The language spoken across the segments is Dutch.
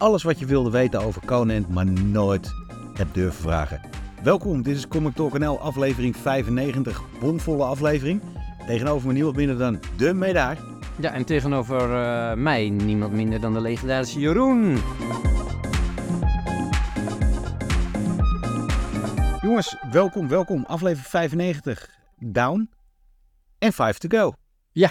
Alles wat je wilde weten over Conan, maar nooit hebt durven vragen. Welkom, dit is Comic Talk NL aflevering 95. Bomvolle aflevering. Tegenover me niemand minder dan de Medaar. Ja, en tegenover eh, mij niemand minder dan de legendarische Jeroen. Jongens, welkom, welkom. Aflevering 95. Down. En 5 to go. Ja.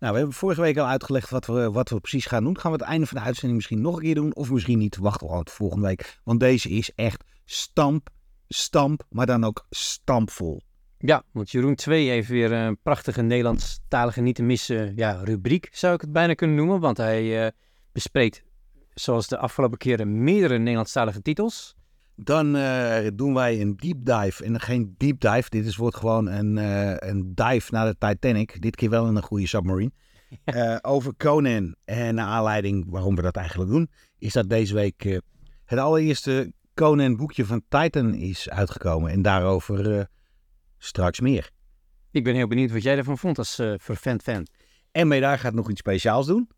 Nou, we hebben vorige week al uitgelegd wat we, wat we precies gaan doen. Gaan we het einde van de uitzending misschien nog een keer doen? Of misschien niet? Wachten we tot volgende week. Want deze is echt stamp, stamp, maar dan ook stampvol. Ja, want Jeroen 2 heeft weer een prachtige Nederlandstalige niet te missen ja, rubriek, zou ik het bijna kunnen noemen. Want hij eh, bespreekt, zoals de afgelopen keren, meerdere Nederlandstalige titels. Dan eh, doen wij een deep dive. En geen deep dive, dit is, wordt gewoon een, eh, een dive naar de Titanic. Dit keer wel in een goede submarine. Eh, over Conan. En naar aanleiding waarom we dat eigenlijk doen, is dat deze week het allereerste Conan boekje van Titan is uitgekomen. En daarover straks meer. Ik ben heel benieuwd wat jij ervan vond als vervent fan. En Medaar gaat nog iets speciaals doen.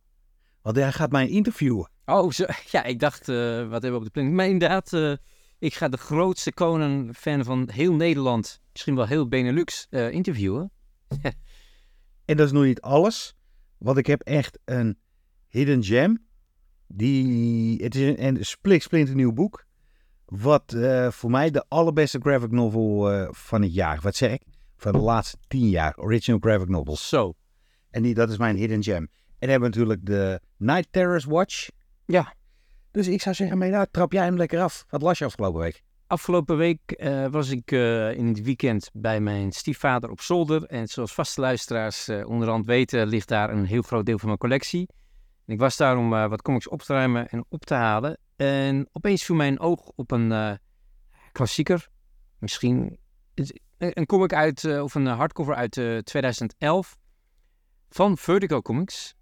Want hij gaat mij interviewen. Oh, zo, ja, ik dacht, wat hebben we op de planning? Maar inderdaad, ik ga de grootste Conan-fan van heel Nederland, misschien wel heel Benelux, eh, interviewen. En dat is nog niet alles. Want ik heb echt een hidden gem. Die, het is een, een splinternieuw boek. Wat eh, voor mij de allerbeste graphic novel eh, van het jaar. Wat zeg ik? Van de laatste tien jaar. Original graphic novels. Zo. En die, dat is mijn hidden gem. En dan hebben we natuurlijk de Night Terror's Watch. Ja. Dus ik zou zeggen, nou, trap jij hem lekker af. Wat las je afgelopen week? Afgelopen week eh, was ik eh, in het weekend bij mijn stiefvader op zolder. En zoals vaste luisteraars eh, onderhand weten, ligt daar een heel groot deel van mijn collectie. En ik was daar om wat comics op te ruimen en op te halen. En opeens viel mijn oog op een klassieker. Misschien een comic uit, of een hardcover uit eh, 2011 van Vertigo Comics,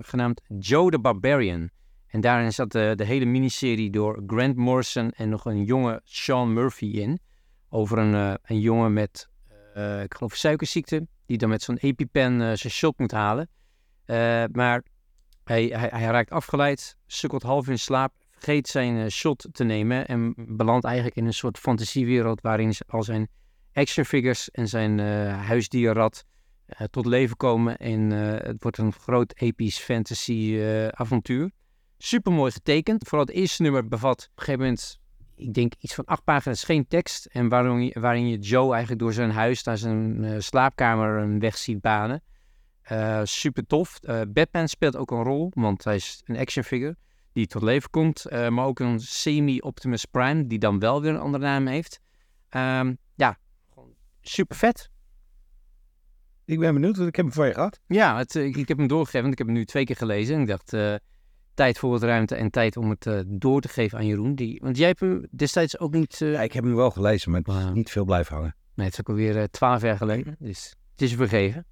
genaamd Joe the Barbarian. En daarin zat de, de hele miniserie door Grant Morrison en nog een jonge Sean Murphy in. Over een, eh, een jongen met, eh, ik geloof, suikerziekte, die dan met zo'n EpiPen eh, zijn shot moet halen. Eh, maar hij, hij, hij raakt afgeleid, sukkelt half in slaap, vergeet zijn eh, shot te nemen en belandt eigenlijk in een soort fantasiewereld waarin al zijn actionfigures en zijn eh huisdierrad eh, tot leven komen. En eh, het wordt een groot episch fantasy eh, avontuur. Super mooi getekend. Vooral het eerste nummer bevat op een gegeven moment, ik denk iets van acht pagina's, geen tekst. En waarin je, waarin je Joe eigenlijk door zijn huis naar zijn eh, slaapkamer een weg ziet banen. Eh, super tof. Eh, Batman speelt ook een rol, want hij is een actionfigure die tot leven komt. eh, maar ook een semi-Optimus Prime, die dan wel weer een andere naam heeft. Ehm, ja, super vet. Ik ben benieuwd, want ik heb hem van je gehad. Ja, het, eh, ik, ik heb hem doorgegeven, want ik heb hem nu twee keer gelezen. En ik dacht, eh, tijd voor wat ruimte en tijd om het eh, door te geven aan Jeroen. Die, want jij hebt hem destijds ook niet... eh, Ja, ik heb hem wel gelezen, maar het is niet veel blijven hangen. Nee, het is ook alweer eh, twaalf jaar geleden. Dus het is vergeven.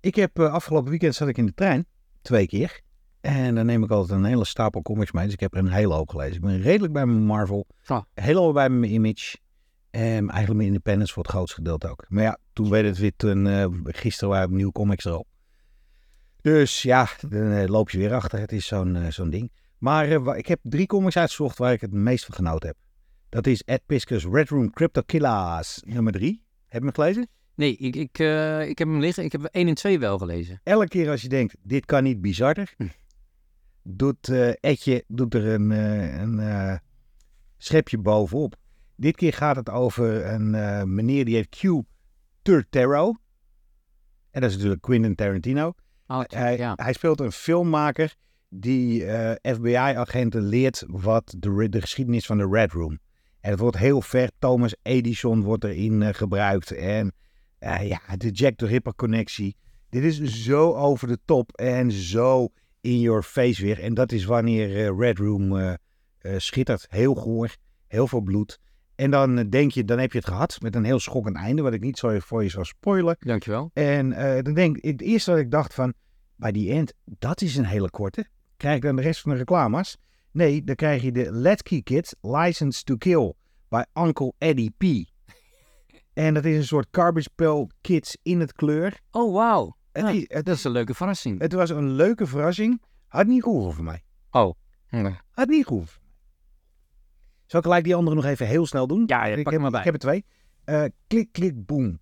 Ik heb afgelopen weekend zat ik in de trein, twee keer. En dan neem ik altijd een hele stapel comics mee. Dus ik heb er een hele hoop gelezen. Ik ben redelijk bij mijn Marvel. Ah. Helemaal bij mijn Image. En eigenlijk mijn Independence voor het grootste gedeelte ook. Maar ja, toen werd het weer toen, eh, gisteren waren nieuwe comics erop. Dus ja, dan eh, loop je weer achter. Het is zo'n eh, zo'n ding. Maar eh, ik heb drie comics uitgezocht waar ik het meest van genoten heb. Dat is Ed Piskus Red Room Crypto Killers nummer drie. Heb je hem gelezen? Nee, ik, ik, ik heb hem liggen. Ik heb 1 en 2 wel gelezen. elke keer als je denkt, dit kan niet bizarder, Hm. doet Etje doet er een, een schepje bovenop. Dit keer gaat het over een meneer die heet Q Turtero. En dat is natuurlijk Quentin Tarantino. Oh, Hij, ja. hij speelt een filmmaker die eh, FBI-agenten leert wat de, geschiedenis van de Red Room. En het wordt heel ver. Thomas Edison wordt erin eh, gebruikt. En eh, ja, de Jack the Ripper connectie. Dit is zo over de top en zo in your face weer. En dat is wanneer Red Room schittert. Heel goor, heel veel bloed. En dan eh, denk je, dan heb je het gehad met een heel schokkend einde, wat ik niet zo voor je zal spoilen. Dankjewel. En eh, dan denk ik, het eerste wat ik dacht van, bij die end, dat is een hele korte. Krijg ik dan de rest van de reclames? Nee, dan krijg je de Let's Key Kids License to Kill bij Uncle Eddie P. en dat is een soort garbage pail kids in het kleur. Oh, wauw. Ja, Dat is- een leuke verrassing. het was een leuke verrassing. Had niet gehoord voor mij. Oh, Nee. Had niet goed. Zal ik gelijk die andere nog even heel snel doen? Ja, ja, ik, pak heb, hem maar bij. ik heb er twee. Eh, klik, klik, boom.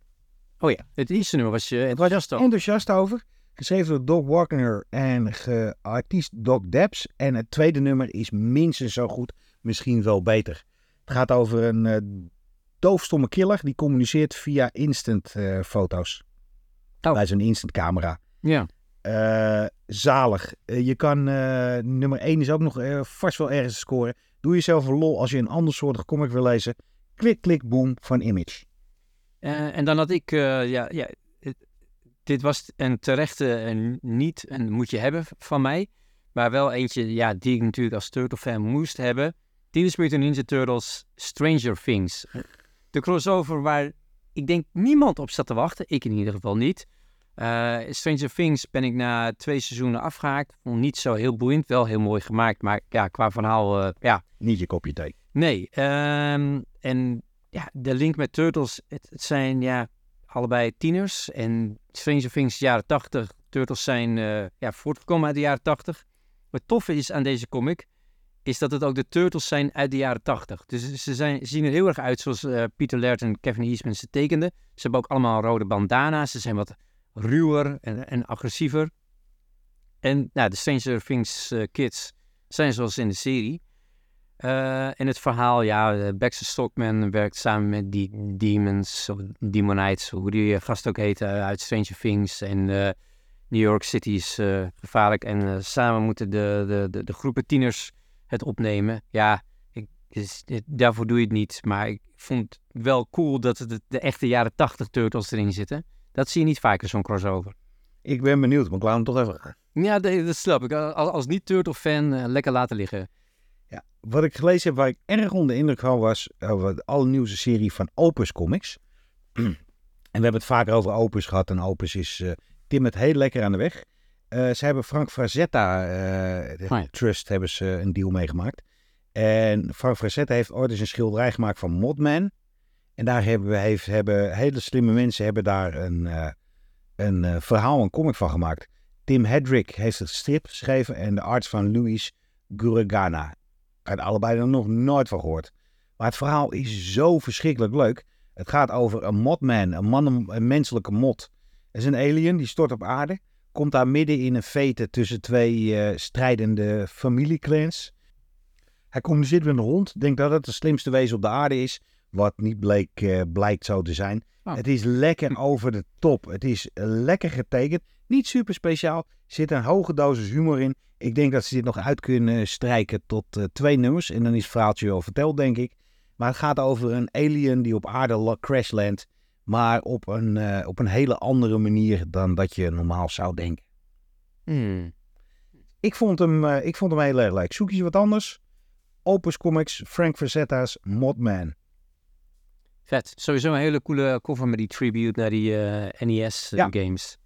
Oh ja, het eerste nummer was je enthousiast over. Enthousiast over. Geschreven door Doc Walkener en geartiest Doc Debs. En het tweede nummer is minstens zo goed, misschien wel beter. Het gaat over een eh, doofstomme killer die communiceert via instant eh, foto's. Oh. Bij zo'n instant camera. Ja. Eh, zalig. Eh, je kan, eh, nummer 1 is ook nog eh, vast wel ergens scoren. Doe jezelf een lol als je een ander soort comic wil lezen. Klik, klik, boom van Image. Eh, en dan had ik, eh, ja, ja dit was een terechte en niet en moet je hebben van mij. Maar wel eentje ja, die ik natuurlijk als Turtle-fan moest hebben. Teenage Mutant Ninja Turtles Stranger Things. De crossover waar ik denk niemand op zat te wachten. Ik in ieder geval niet. Eh, Stranger Things ben ik na twee seizoenen afgehaakt. Vond niet zo heel boeiend. Wel heel mooi gemaakt. Maar ja, qua verhaal, eh, ja, Niet je kopje thee. Nee, ehm, en ja, de link met Turtles, het, het zijn ja, allebei tieners. En Stranger Things jaren 80, Turtles zijn eh, ja, voortgekomen uit de jaren 80. Wat tof is aan deze comic, is dat het ook de Turtles zijn uit de jaren 80. Dus ze zijn, zien er heel erg uit zoals Peter Laird en Kevin Eastman ze tekenden. Ze hebben ook allemaal rode bandana's, ze zijn wat ruwer en, en agressiever. En nou, de Stranger Things eh, kids zijn zoals in de serie. Eh, en het verhaal, ja, eh, Baxter Stockman werkt samen met die Demons, of Demonites, hoe die gast ook heet, eh, uit Stranger Things. En New York City is gevaarlijk. En samen moeten de, de, de, de groepen tieners het opnemen. Ja, ik, dus, daarvoor doe je het niet. Maar ik vond het wel cool dat de, de echte jaren 80 Turtles erin zitten. Dat zie je niet vaker, zo'n crossover. Ik ben benieuwd, maar ik laat hem toch even Ja, dat, snap ik. Als, als niet-Turtle-fan, eh, lekker laten liggen. Ja, wat ik gelezen heb waar ik erg onder de indruk van was, over de allernieuwste serie van Opus Comics. en we hebben het vaker over Opus gehad en Opus is eh Tim het heel lekker aan de weg. Eh, ze hebben Frank Frazetta, eh, de Oh ja. Trust, hebben ze een deal meegemaakt. En Frank Frazetta heeft ooit eens een schilderij gemaakt van Modman. En daar hebben, we, heeft, hebben hele slimme mensen hebben daar een, eh, een eh, verhaal, een comic van gemaakt. Tim Hedrick heeft het strip geschreven en de arts van Louis Guragana. Ik had allebei er nog nooit van gehoord. Maar het verhaal is zo verschrikkelijk leuk. Het gaat over een modman, een, man, een menselijke mod. Er is een alien die stort op aarde. Komt daar midden in een vete tussen twee eh, strijdende familieclans. Hij communiceert met een hond. Denkt dat het de slimste wezen op de aarde is. Wat niet bleek, eh, blijkt zo te zijn. Oh. Het is lekker over de top. Het is eh, lekker getekend. Niet super speciaal. Er zit een hoge dosis humor in. Ik denk dat ze dit nog uit kunnen strijken tot eh, twee nummers. En dan is het verhaaltje wel verteld, denk ik. Maar het gaat over een alien die op aarde la- crashlandt. Maar op een, eh, op een hele andere manier dan dat je normaal zou denken. Hmm. Ik vond hem, eh, ik vond hem heel erg leuk. Zoek je wat anders? Opus Comics, Frank Verzetta's Modman. Vet. Sowieso een hele coole cover met die tribute naar die eh, NES eh, Ja. games.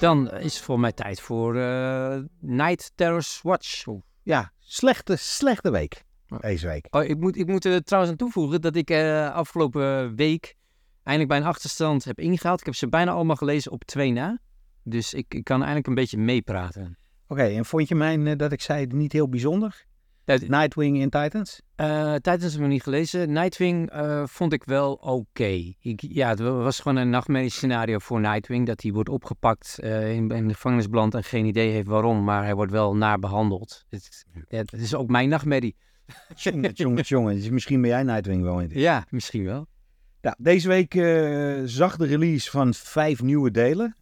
Dan is het voor mij tijd voor eh, Night Terror's Watch. Ja, slechte, slechte week. Deze week. Oh, ik moet, ik moet er trouwens aan toevoegen dat ik eh, afgelopen week eindelijk bij een achterstand heb ingehaald. Ik heb ze bijna allemaal gelezen op twee na. Dus ik, ik kan eigenlijk een beetje meepraten. Oké, en vond je mijn, dat ik zei, niet heel bijzonder? Tijd- Nightwing in Titans? Eh Titans heb ik nog niet gelezen. Nightwing eh, vond ik wel oké. Ja, het was gewoon een nachtmerrie scenario voor Nightwing. Dat hij wordt opgepakt eh, in, in de gevangenis belandt en geen idee heeft waarom. Maar hij wordt wel naar behandeld. Het, is ook mijn nachtmerrie. Jongen, jongen, jongen. Dus misschien ben jij Nightwing wel in. Ja, misschien wel. Ja, deze week eh, zag de release van vijf nieuwe delen.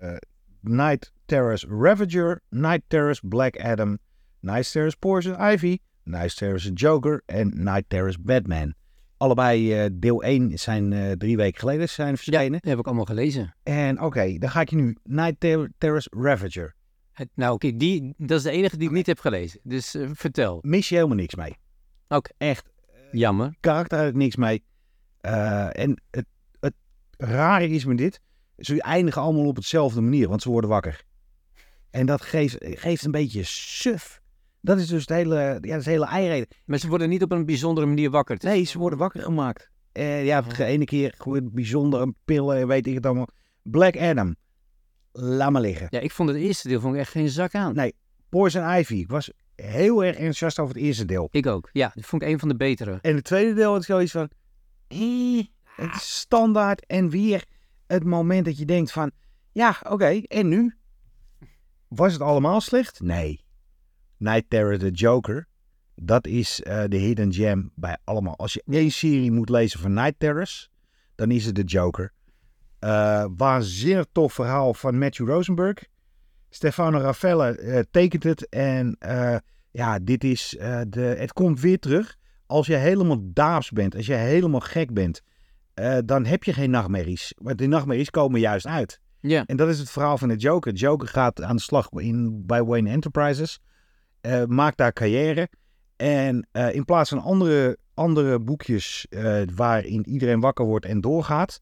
Eh, Night Terror's Ravager, Night Terror's Black Adam, Night Terror's Poison Ivy, Night Terror's Joker en Night Terror's Batman. Allebei eh, deel 1 zijn eh, drie weken geleden zijn Ja, verschenen. dat heb ik allemaal gelezen. En oké, dan ga ik je nu Night Ter- Terror's Ravager. Het- nou, oké, die dat is de enige die ik niet heb gelezen. Dus eh, vertel. Mis je helemaal niks mee. Oké. Echt, Jammer. karakter eigenlijk niks mee. En het, het rare is met dit, ze eindigen allemaal op hetzelfde manier, want ze worden wakker. En dat geeft, geeft een beetje suf. Dat is dus het hele, ja, dat is de hele eiereden. Maar ze worden niet op een bijzondere manier wakker. Is- Nee, ze worden wakker gemaakt. Eh, ja, de ene keer gewoon bijzondere pillen, en weet ik het allemaal. Black Adam, laat maar liggen. Ja, ik vond het eerste deel vond ik echt geen zak aan. Nee, Poison Ivy. Ik was heel erg enthousiast over het eerste deel. Ik ook. Ja, dat vond ik een van de betere. En het tweede deel had ik zoiets van... eh, het is standaard. En weer het moment dat je denkt van... Ja, oké, en nu? Was het allemaal slecht? Nee. Night Terror, The Joker. Dat is eh, de hidden gem bij allemaal. Als je één serie moet lezen van Night Terrors... dan is het The Joker. Eh, waanzinnig tof verhaal van Matthew Rosenberg. Stefano Raffaella eh, tekent het. En ja, dit is de, het komt weer terug. Als je helemaal daaps bent, als je helemaal gek bent, dan heb je geen nachtmerries. Maar die nachtmerries komen juist uit. Ja. En dat is het verhaal van de Joker. Joker gaat aan de slag in, bij Wayne Enterprises. Eh, maakt daar carrière. En eh, in plaats van andere, andere boekjes eh, waarin iedereen wakker wordt en doorgaat,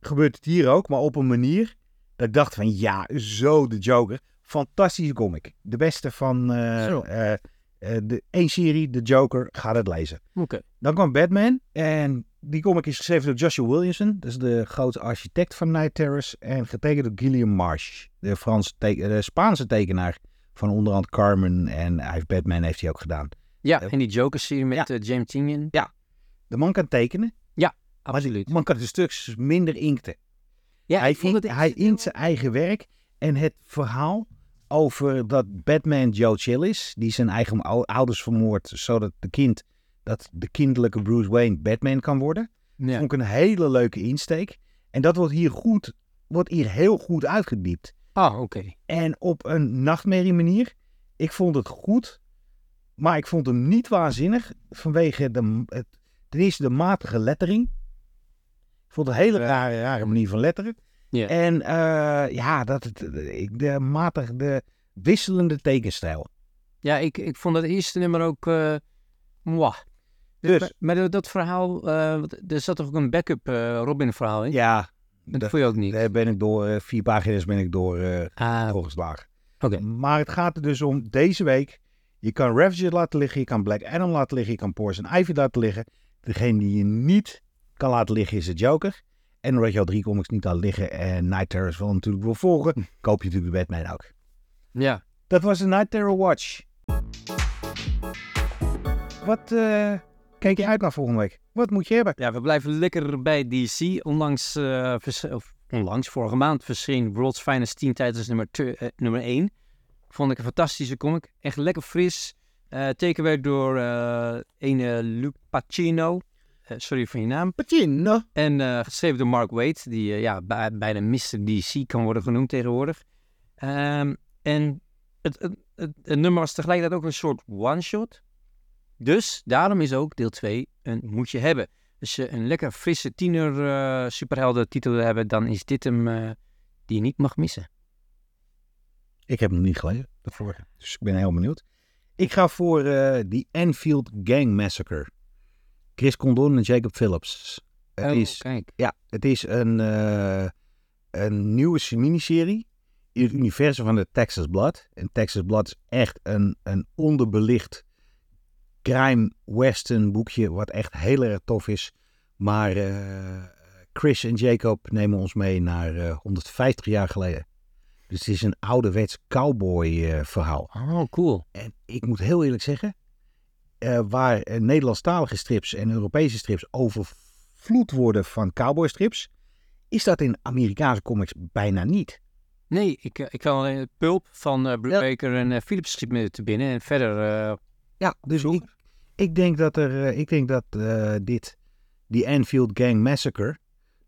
gebeurt het hier ook, maar op een manier dat ik dacht van ja, zo de Joker. Fantastische comic. De beste van de één serie, de Joker. Ga het lezen. Oké. Dan kwam Batman. En die comic is geschreven door Joshua Williamson. Dat is de grote architect van Night Terrors. En getekend door Gilliam Marsh. De, Franse de Spaanse tekenaar van onderhand Carmen. En hij heeft Batman heeft hij ook gedaan. Ja, en die Joker-serie met Ja. eh, James Tinian. De man kan tekenen. Maar Absoluut. de man kan de stukjes minder inkten. Ja, hij vond het hij inkt zijn eigen werk. En het verhaal over dat Batman Joe Chill is. Die zijn eigen ou- ouders vermoordt. Zodat de kind, dat de kindelijke Bruce Wayne Batman kan worden. Ja. Vond ik een hele leuke insteek. En dat wordt hier goed, wordt hier heel goed uitgediept. Ah, oké. En op een nachtmerrie manier. Ik vond het goed. Maar ik vond hem niet waanzinnig. Vanwege de, het, ten eerste de matige lettering. Ik vond het een hele rare, rare manier van letteren. Ja. En eh, ja, dat het, ik- de matige, de wisselende tekenstijl. Ja, ik, ik vond dat eerste nummer ook... eh mwah. Dus, Maar, maar dat- verhaal... eh, er zat toch ook een backup eh, Robin verhaal in? ja, dat dat- vond je ook niet? daar ben ik door, eh, vier pagina's ben ik door eh Ah, oké. doorgeslagen. Maar het gaat er dus om deze week. Je kan Ravager laten liggen, je kan Black Adam laten liggen, je kan Poison Ivy laten liggen. Degene die je niet kan laten liggen is de Joker. En omdat je al drie comics niet laat liggen en Night Terrors wel natuurlijk wil volgen, koop je natuurlijk de Batman ook. Ja. Dat was de Night Terror Watch. Wat eh, kijk je uit naar volgende week? Wat moet je hebben? ja, we blijven lekker bij DC. Onlangs, eh, of onlangs, vorige maand verscheen World's Finest Teen Titles nummer, eh, nummer 1. Vond ik een fantastische comic. Echt lekker fris. Eh teken werd door eh ene Luke Pacino. Eh, sorry voor je naam. Patino. En eh, geschreven door Mark Waid, die eh, ja, bij, bijna Mr. DC kan worden genoemd tegenwoordig. Ehm, en het, het, het, het nummer was tegelijkertijd ook een soort one-shot. Dus daarom is ook deel 2 een moet je hebben. Als je een lekker frisse tiener eh superhelden titel wil hebben, dan is dit hem eh, die je niet mag missen. Ik heb hem niet gelezen, de vorige. Dus ik ben heel benieuwd. Ik ga voor eh die Enfield Gang Massacre. Chris Condon en Jacob Phillips. Het Oh, is kijk. Ja, het is een, een nieuwe miniserie in het universum van de Texas Blood. En Texas Blood is echt een, een onderbelicht crime western boekje wat echt heel erg tof is. Maar eh, Chris en Jacob nemen ons mee naar eh, 150 jaar geleden. Dus het is een ouderwets cowboy eh, verhaal. Oh, cool. En ik moet heel eerlijk zeggen, eh, waar eh, Nederlandstalige strips en Europese strips overvloed worden van cowboystrips, is dat in Amerikaanse comics bijna niet. Nee, ik, eh, ik kan alleen het pulp van eh Brubaker en eh, Philips schiet me te binnen. En verder, eh, Ja, dus ik, ik denk dat, er, eh, ik denk dat eh, dit, die Enfield Gang Massacre,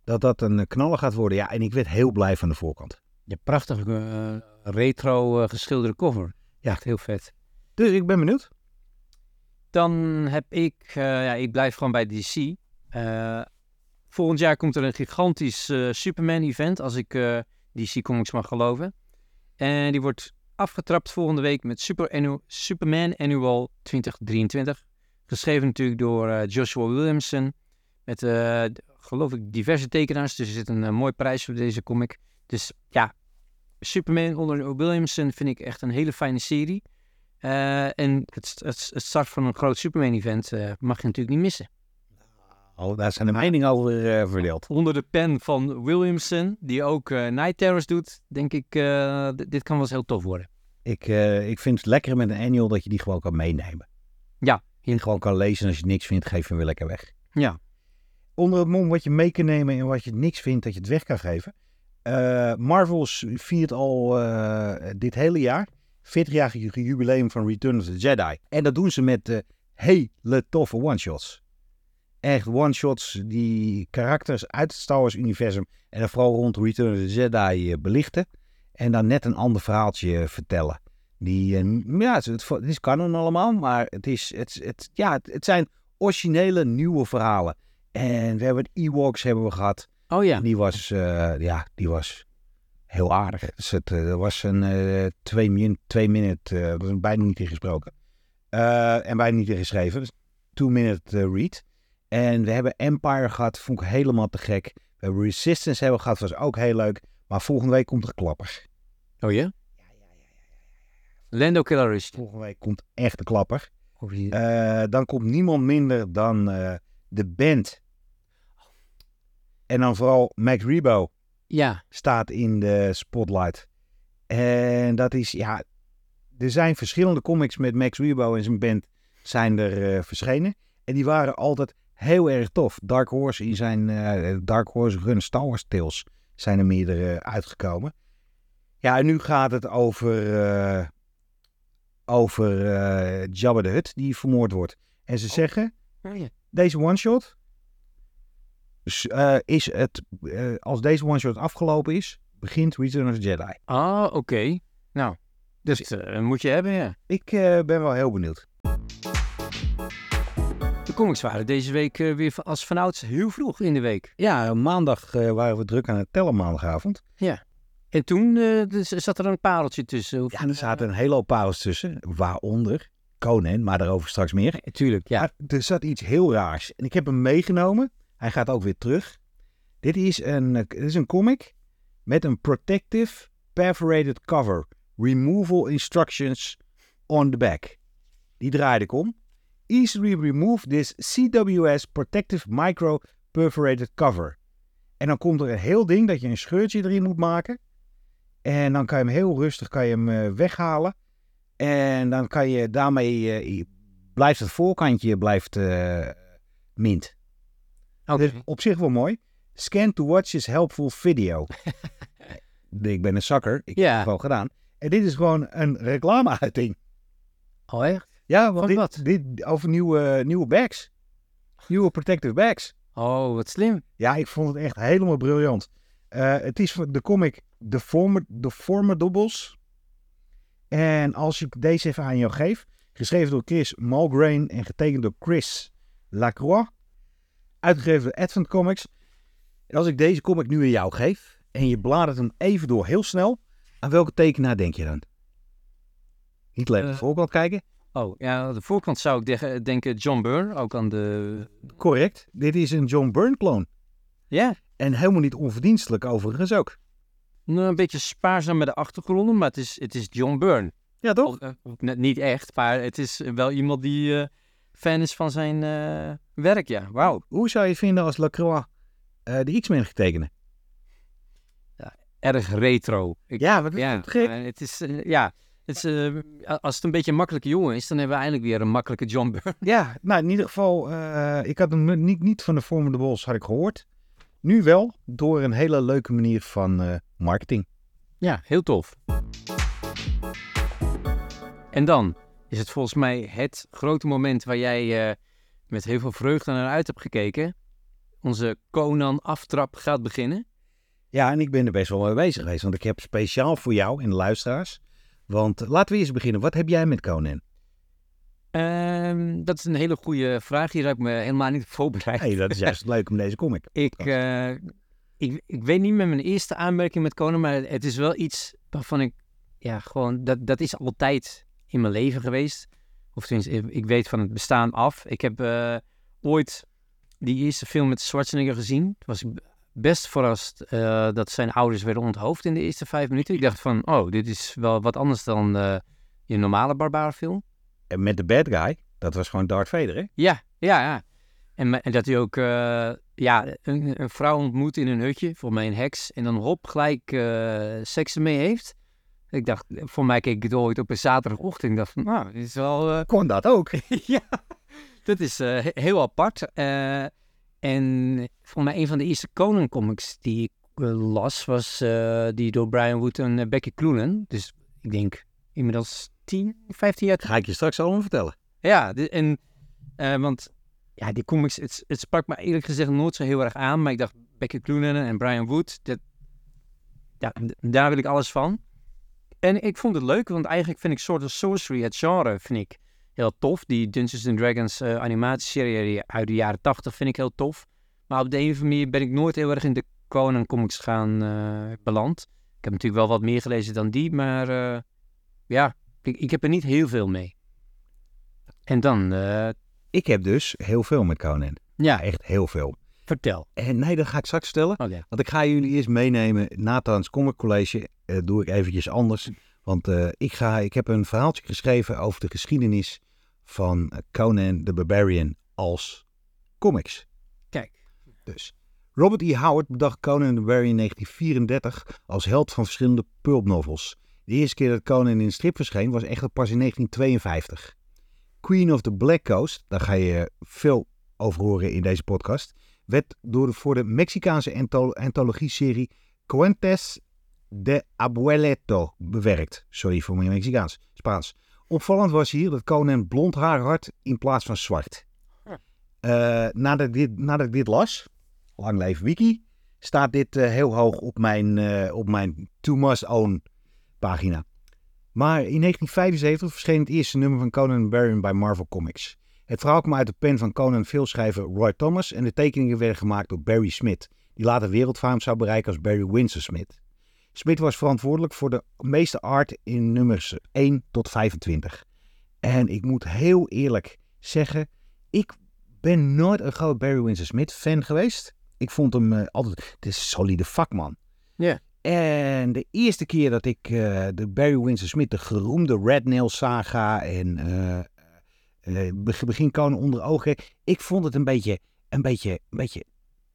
dat dat een knaller gaat worden. Ja, en ik werd heel blij van de voorkant. ja, prachtig eh, retro geschilderde cover. Ja. Echt heel vet. Dus ik ben benieuwd. Dan heb ik, ja, ik blijf gewoon bij DC. Volgend jaar komt er een gigantisch Superman-event, als ik DC Comics mag geloven. En die wordt afgetrapt volgende week met Super Superman Annual 2023. Geschreven natuurlijk door eh, Joshua Williamson. Met, eh, geloof ik, diverse tekenaars. Dus er zit een eh, mooi prijs voor deze comic. Dus ja, Superman onder Williamson vind ik echt een hele fijne serie. En het, het, het start van een groot Superman-event mag je natuurlijk niet missen. Oh, daar zijn de meningen over eh, verdeeld. Onder de pen van Williamson, die ook eh, Night Terrors doet, denk ik, eh, dit kan wel eens heel tof worden. Ik, ik vind het lekker met een annual dat je die gewoon kan meenemen. Ja. Je gewoon kan lezen en als je niks vindt, geef je hem weer lekker weg. Ja. Onder het mom wat je mee kan nemen en wat je niks vindt, dat je het weg kan geven. Eh Marvel viert al dit hele jaar 40-jarig jubileum van Return of the Jedi. En dat doen ze met hele toffe one-shots. Echt one-shots die karakters uit het Star Wars-universum en dan vooral rond Return of the Jedi eh, belichten. En dan net een ander verhaaltje eh, vertellen. Die, eh, ja, het, is canon allemaal, maar het, is, het, het, ja, het, zijn originele nieuwe verhalen. En we hebben het Ewoks hebben we gehad. Oh ja. Die was, ja, die was heel aardig. Dus het was een eh, twee, min, twee minute, eh, dat is bijna niet ingesproken. En bijna niet ingeschreven. Dus two minute read. En we hebben Empire gehad, vond ik helemaal te gek. We hebben Resistance hebben gehad, was ook heel leuk. Maar volgende week komt er klapper. Oh ja? Lando Calrissian. Volgende week komt echt de klapper. Eh, dan komt niemand minder dan eh, de band. En dan vooral Max Rebo. ja. staat in de spotlight. En dat is, ja, er zijn verschillende comics met Max Rebo en zijn band zijn er eh, verschenen. En die waren altijd heel erg tof. Dark Horse in zijn eh, Dark Horse Run Star Wars Tales zijn er meerdere uitgekomen. Ja, en nu gaat het over, eh, over eh, Jabba de Hutt die vermoord wordt. En ze zeggen, Oh ja. deze one-shot is het, als deze one-shot afgelopen is, begint Return of the Jedi. Ah, oké. Nou, Dus dat moet je hebben, ja. ik ben wel heel benieuwd. Comics waren deze week eh, weer als vanouds heel vroeg in de week. Ja, maandag eh, waren we druk aan het tellen maandagavond. En toen eh, dus zat er een pareltje tussen. Of, Ja, er zaten een hele hoop parels tussen, waaronder Conan, maar daarover straks meer. Tuurlijk, ja. Maar er zat iets heel raars en ik heb hem meegenomen. Hij gaat ook weer terug. Dit is een, dit is een comic met een protective perforated cover. Removal instructions on the back. Die draaide ik om. Easily remove this CWS protective micro perforated cover. En dan komt er een heel ding dat je een scheurtje erin moet maken. En dan kan je hem heel rustig kan je hem, eh, weghalen. En dan kan je daarmee eh, blijft het voorkantje blijft eh, mint. Oké. Dus op zich wel mooi. Scan to watch is helpful video. ik ben een zakker. Ik heb het gewoon gedaan. En dit is gewoon een reclameuiting. Oh, echt? Ja, want dit, wat? dit over nieuwe, nieuwe bags. Nieuwe protective bags. Oh, wat slim. Ja, ik vond het echt helemaal briljant. Eh, het is de comic The, Former, The Formidables. En als ik deze even aan jou geef, geschreven door Chris Mulgrain en getekend door Chris Lacroix, uitgegeven door Advent Comics. En als ik deze comic nu aan jou geef en je bladert hem even door heel snel, aan welke tekenaar denk je dan? Niet alleen op de Eh. voorkant kijken. Oh, ja, aan de voorkant zou ik de- denken John Byrne, ook aan de... Correct. Dit is een John Byrne kloon. Ja, En helemaal niet onverdienstelijk overigens ook. nou, een beetje spaarzaam met de achtergronden, maar het is, het is John Byrne. Ja, toch? Of, eh, of niet echt, maar het is wel iemand die eh, fan is van zijn eh, werk, ja. Wauw. Hoe zou je het vinden als Lacroix eh, de X-Men gaat tekenen? Erg retro. Ik, Ja, wat ja, gek. het is, ja, het is, eh, als het een beetje een makkelijke jongen is, dan hebben we eindelijk weer een makkelijke John Byrne. Ja, nou in ieder geval, eh, ik had hem niet, niet van de Formidables had ik gehoord. Nu wel, door een hele leuke manier van eh, marketing. Ja, heel tof. En dan is het volgens mij het grote moment waar jij met heel veel vreugde naar uit hebt gekeken. Onze Conan aftrap gaat beginnen. Ja, en ik ben er best wel mee bezig geweest, want ik heb speciaal voor jou en de luisteraars. Want laten we eerst beginnen. Wat heb jij met Conan? Ehm, dat is een hele goede vraag. Hier heb ik me helemaal niet voorbereid. Hey, dat is juist leuk om deze comic. Ik, eh, ik, ik weet niet met mijn eerste aanmerking met Conan, maar het is wel iets waarvan ik, ja, gewoon, dat, dat is altijd in mijn leven geweest. Of tenminste, ik- ik weet van het bestaan af. Ik heb eh, ooit die eerste film met Schwarzenegger gezien. Toen was ik best verrast eh, dat zijn ouders werden onthoofd in de eerste vijf minuten. Ik dacht van, oh, dit is wel wat anders dan eh, je normale barbarenfilm. En met de bad guy, dat was gewoon Darth Vader, hè? Ja, ja, ja. En, en dat hij ook eh, ja, een, een vrouw ontmoet in een hutje, voor mij een heks, en dan hop gelijk seks ermee heeft. Ik dacht, voor mij keek ik het ooit op een zaterdagochtend. Ik dacht, van, nou, dit is wel... Kon dat ook? ja, dat is he- heel apart. En voor mij een van de eerste Conan comics die ik eh, las, was eh, die door Brian Wood en eh, Becky Cloonan. Dus ik denk inmiddels 10, 15 jaar Ga ik je straks allemaal vertellen. ja, en, want ja, die comics, het, het sprak me eerlijk gezegd nooit zo heel erg aan. Maar ik dacht, Becky Cloonan en Brian Wood, dat, ja, daar wil ik alles van. En ik vond het leuk, want eigenlijk vind ik Sword of Sorcery, het genre, vind ik heel tof. Die Dungeons and Dragons eh, animatieserie uit de jaren 80 vind ik heel tof. Maar op de een of andere manier ben ik nooit heel erg in de Conan comics gaan eh, beland. Ik heb natuurlijk wel wat meer gelezen dan die, maar eh, ja, ik, ik heb er niet heel veel mee. En dan, Ik heb dus heel veel met Conan. ja, Echt heel veel. vertel. En nee, dat ga ik straks vertellen. Oké. Want ik ga jullie eerst meenemen. Nathan's Comic College doe ik eventjes anders. Want eh, ik, ga, ik heb een verhaaltje geschreven over de geschiedenis van Conan the Barbarian als comics. Kijk. Dus Robert E. Howard bedacht Conan the Barbarian in 1934 als held van verschillende pulp novels. De eerste keer dat Conan in een strip verscheen was echter pas in 1952. Queen of the Black Coast, daar ga je veel over horen in deze podcast, werd door de, voor de Mexicaanse antologie-serie Cuentes de Abueleto bewerkt. Sorry voor mijn Mexicaans, Spaans. Opvallend was hier dat Conan blond haar had in plaats van zwart. Huh. Eh, nadat, ik dit, nadat ik dit las, lang leven wiki, staat dit eh, heel hoog op mijn, eh, op mijn To Must Own pagina. Maar in 1975 verscheen het eerste nummer van Conan Barbarian bij Marvel Comics. Het verhaal kwam uit de pen van Conan veelschrijver Roy Thomas en de tekeningen werden gemaakt door Barry Smith, die later wereldfaam zou bereiken als Barry Windsor Smith. Smith was verantwoordelijk voor de meeste art in nummers 1 tot 25. En ik moet heel eerlijk zeggen, ik ben nooit een groot Barry Windsor Smith fan geweest. Ik vond hem eh, altijd, het is een solide vakman. Ja. En de eerste keer dat ik eh, de Barry Windsor Smith, de geroemde Red Nail saga en eh beg- begin Conan onder ogen, ik vond het een beetje, een beetje, een beetje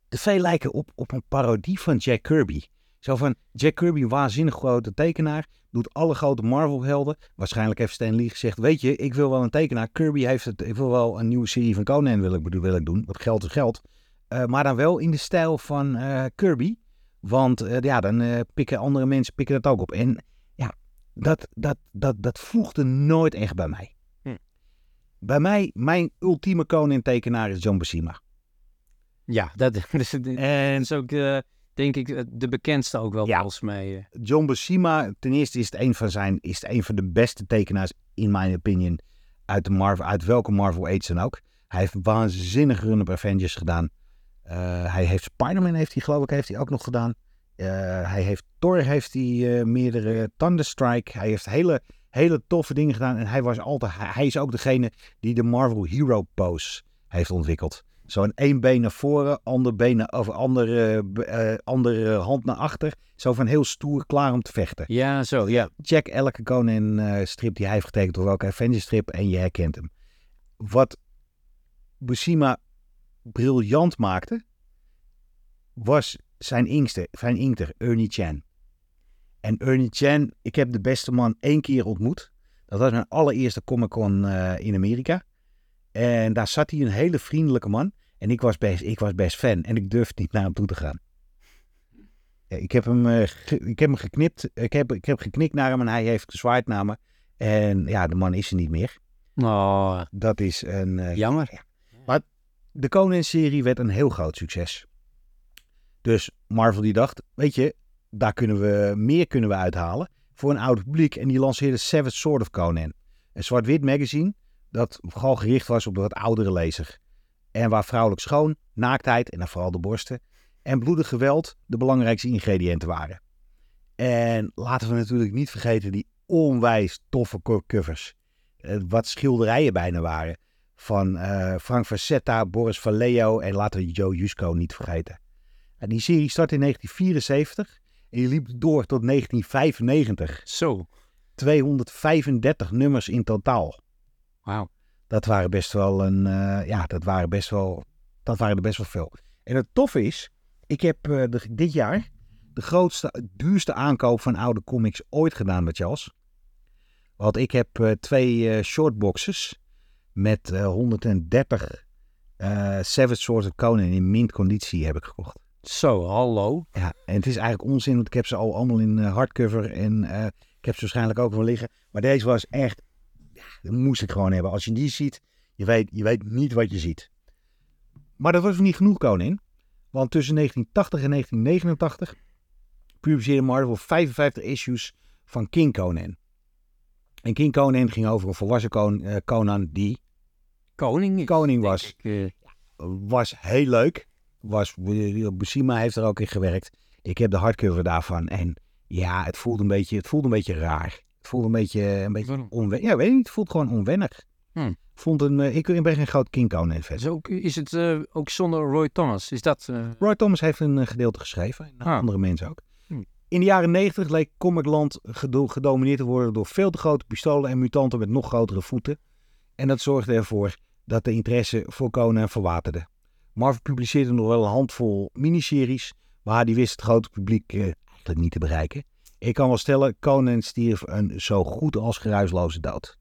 te veel lijken op, op een parodie van Jack Kirby. Zo van, Jack Kirby, waanzinnig grote tekenaar, doet alle grote Marvel-helden. Waarschijnlijk heeft Stan Lee gezegd, weet je, ik wil wel een tekenaar. Kirby heeft het, ik wil wel een nieuwe serie van Conan wil ik, bedoel- wil ik doen, want geld is geld. Eh, maar dan wel in de stijl van eh, Kirby. Want eh, ja, dan pikken andere mensen pikken dat ook op. En ja, dat, dat, dat, dat voegde nooit echt bij mij. Hm. Bij mij, mijn ultieme Conan-tekenaar is John Buscema. Ja, dat, dat is, dat En is ook, denk ik, de bekendste ook wel Ja. volgens mij. eh. John Buscema, ten eerste is het een van zijn, is het een van de beste tekenaars, in mijn opinion, uit, de Marvel, uit welke Marvel Age dan ook. Hij heeft een waanzinnige run op Avengers gedaan. Eh, hij heeft Spider-Man, heeft hij geloof ik, heeft hij ook nog gedaan. Eh, hij heeft Thor, heeft hij meerdere Thunderstrike. Hij heeft hele, hele toffe dingen gedaan. En hij was altijd, hij is ook degene die de Marvel Hero Pose heeft ontwikkeld. Zo een één been naar voren, ander been naar, of andere, eh, andere hand naar achter. Zo van heel stoer, klaar om te vechten. Ja, zo, ja. Check elke Conan eh, strip die hij heeft getekend, of welke Avengers strip, en je herkent hem. Wat Buscema briljant maakte, was zijn inkster, zijn inkter, Ernie Chan. En Ernie Chan, ik heb de beste man één keer ontmoet. Dat was mijn allereerste Comic-Con eh, in Amerika. En daar zat hij een hele vriendelijke man. En ik was best, ik was best fan. En ik durfde niet naar hem toe te gaan. Ik heb hem, eh, ik heb hem geknipt. Ik heb, ik heb geknikt naar hem en hij heeft gezwaaid naar me. En ja, de man is er niet meer. Oh, Dat is een... eh, jammer. de Conan-serie werd een heel groot succes. Dus Marvel die dacht, weet je, daar kunnen we meer kunnen we uithalen voor een oud publiek. En die lanceerde Savage Sword of Conan. Een zwart-wit magazine dat vooral gericht was op de wat oudere lezer. En waar vrouwelijk schoon, naaktheid en dan vooral de borsten en bloedig geweld de belangrijkste ingrediënten waren. En laten we natuurlijk niet vergeten die onwijs toffe co- covers. Eh, wat schilderijen bijna waren van eh, Frank Facetta, Boris Vallejo en laten we Joe Jusko niet vergeten. En die serie startte in 1974 en die liep door tot 1995. Zo, 235 nummers in totaal. wauw. Dat waren best wel een, eh, ja, dat waren best wel, dat waren er best wel veel. En het toffe is, ik heb eh, de- dit jaar de grootste, duurste aankoop van oude comics ooit gedaan met Charles. Want ik heb uh, twee shortboxes met uh, 130 Savage Swords of Conan in mint conditie heb ik gekocht. Zo, hallo. Ja, en het is eigenlijk onzin, want ik heb ze al allemaal in hardcover en ik heb ze waarschijnlijk ook wel liggen. Maar deze was echt, dat moest ik gewoon hebben. Als je die ziet, je weet, je weet niet wat je ziet. Maar dat was niet genoeg, Conan. Want tussen 1980 en 1989 publiceerde Marvel 55 issues van King Conan. En King Conan ging over een volwassen kon, uh, Conan die koning, koning was. Ik, uh... Was heel leuk. Was, Busima heeft er ook in gewerkt. Ik heb de hardcover daarvan. En ja, het voelde een beetje, het voelde een beetje raar. Het voelde een beetje, een beetje onwennig. Ja, weet ik niet. Het voelt gewoon onwennig. Hm. Vond een, uh, ik ben geen groot King fan. Is, ook, is het uh, ook zonder Roy Thomas? Is dat, uh... Roy Thomas heeft een gedeelte geschreven. En ah. andere mensen ook. Hm. In de jaren 90 leek Comicland gedomineerd te worden door veel te grote pistolen en mutanten met nog grotere voeten. En dat zorgde ervoor dat de interesse voor Conan verwaterde. Marvel publiceerde nog wel een handvol miniseries, maar die wist het grote publiek eigenlijk niet te bereiken. Ik kan wel stellen, Conan stierf een zo goed als geruisloze dood.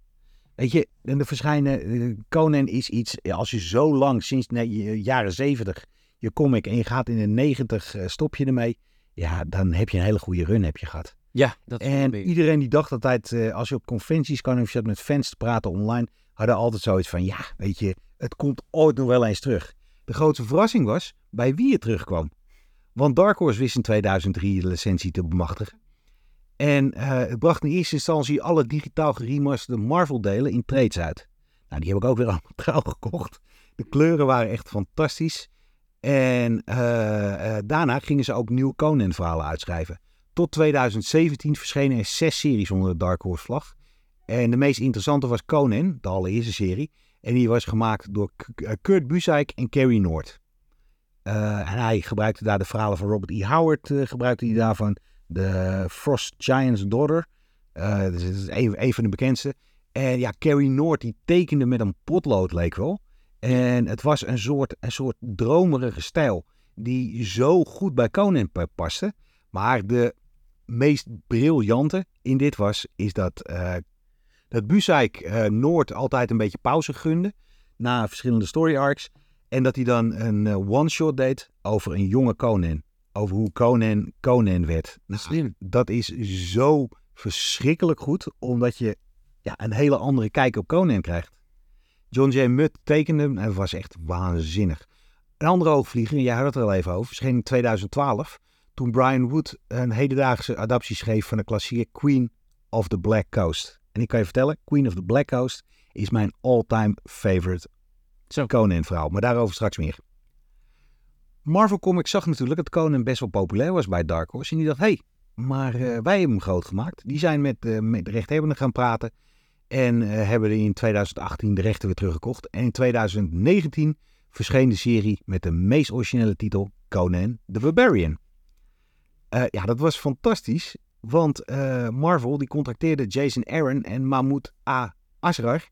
Weet je, de verschijnen, Conan is iets, als je zo lang, sinds de jaren 70, je comic en je gaat in de 90, stop je ermee. Ja, dan heb je een hele goede run heb je gehad. Ja, dat En iedereen die dacht altijd, als je op conventies kan of je zat met fans te praten online, hadden altijd zoiets van, ja, weet je, het komt ooit nog wel eens terug. De grootste verrassing was bij wie het terugkwam. Want Dark Horse wist in 2003 de licentie te bemachtigen. En uh, het bracht in eerste instantie alle digitaal geremasterde Marvel-delen in trades uit. Nou, die heb ik ook weer allemaal trouw gekocht. De kleuren waren echt fantastisch. En uh, uh, daarna gingen ze ook nieuwe Conan-verhalen uitschrijven. Tot 2017 verschenen er zes series onder de Dark Horse vlag. En de meest interessante was Conan, de allereerste serie. En die was gemaakt door Kurt Busiek en Carrie Noord. en hij gebruikte daar de verhalen van Robert E. Howard, gebruikte hij daarvan de Frost Giant's Daughter. Uh, is een, van de bekendste. En ja, Carrie Noord die tekende met een potlood, leek wel. En het was een soort, een soort dromerige stijl die zo goed bij Conan paste. Maar de meest briljante in dit was, is dat, uh, dat uh, Noord altijd een beetje pauze gunde na verschillende story arcs. En dat hij dan een one-shot deed over een jonge Conan over hoe Conan Conan werd. Nou. Dat is zo verschrikkelijk goed, omdat je ja, een hele andere kijk op Conan krijgt. John J. Mutt tekende hem en was echt waanzinnig. Een andere oogvlieger, jij had het er al even over, verscheen in 2012. Toen Brian Wood een hedendaagse adaptie schreef van de klassieke Queen of the Black Coast. En ik kan je vertellen, Queen of the Black Coast is mijn all-time favorite Conan-verhaal. Maar daarover straks meer. Marvel Comics zag natuurlijk dat Conan best wel populair was bij Dark Horse. En die dacht, hé, hey, maar uh, wij hebben hem groot gemaakt. Die zijn met, uh, met de rechthebbenden gaan praten. En uh, hebben in 2018 de rechten weer teruggekocht. En in 2019 verscheen de serie met de meest originele titel Conan the Barbarian. ja, dat was fantastisch. Want Marvel die contracteerde Jason Aaron en Mahmoud A. Asrar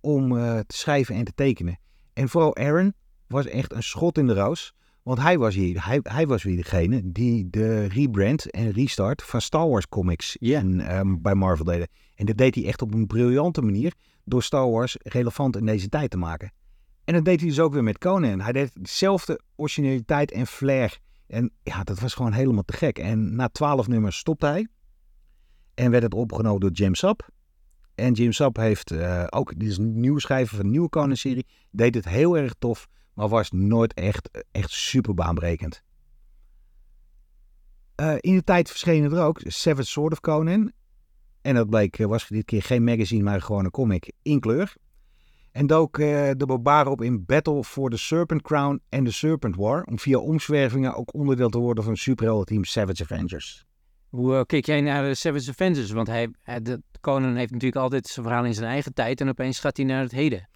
om te schrijven en te tekenen. En vooral Aaron was echt een schot in de roos. Want hij was, hier, hij, hij was weer degene die de rebrand en restart van Star Wars comics yeah. in, um, bij Marvel deden. En dat deed hij echt op een briljante manier door Star Wars relevant in deze tijd te maken. En dat deed hij dus ook weer met Conan. Hij deed dezelfde originaliteit en flair. En ja, dat was gewoon helemaal te gek. En na twaalf nummers stopte hij. En werd het opgenomen door Jim Sap. En Jim Sap heeft uh, ook, dit is een nieuwe schrijver van een nieuwe Conan-serie. Deed het heel erg tof maar was nooit echt, echt super baanbrekend. Uh, in de tijd verschenen er ook Seven Sword of Conan. En dat bleek, was dit keer geen magazine, maar gewoon een comic in kleur. En dook uh, de barbaren op in Battle for the Serpent Crown en the Serpent War. Om via omzwervingen ook onderdeel te worden van superheldenteam Savage Avengers. Hoe uh, keek jij naar de Savage Avengers? Want hij, hij de, Conan heeft natuurlijk altijd zijn verhaal in zijn eigen tijd. En opeens gaat hij naar het heden.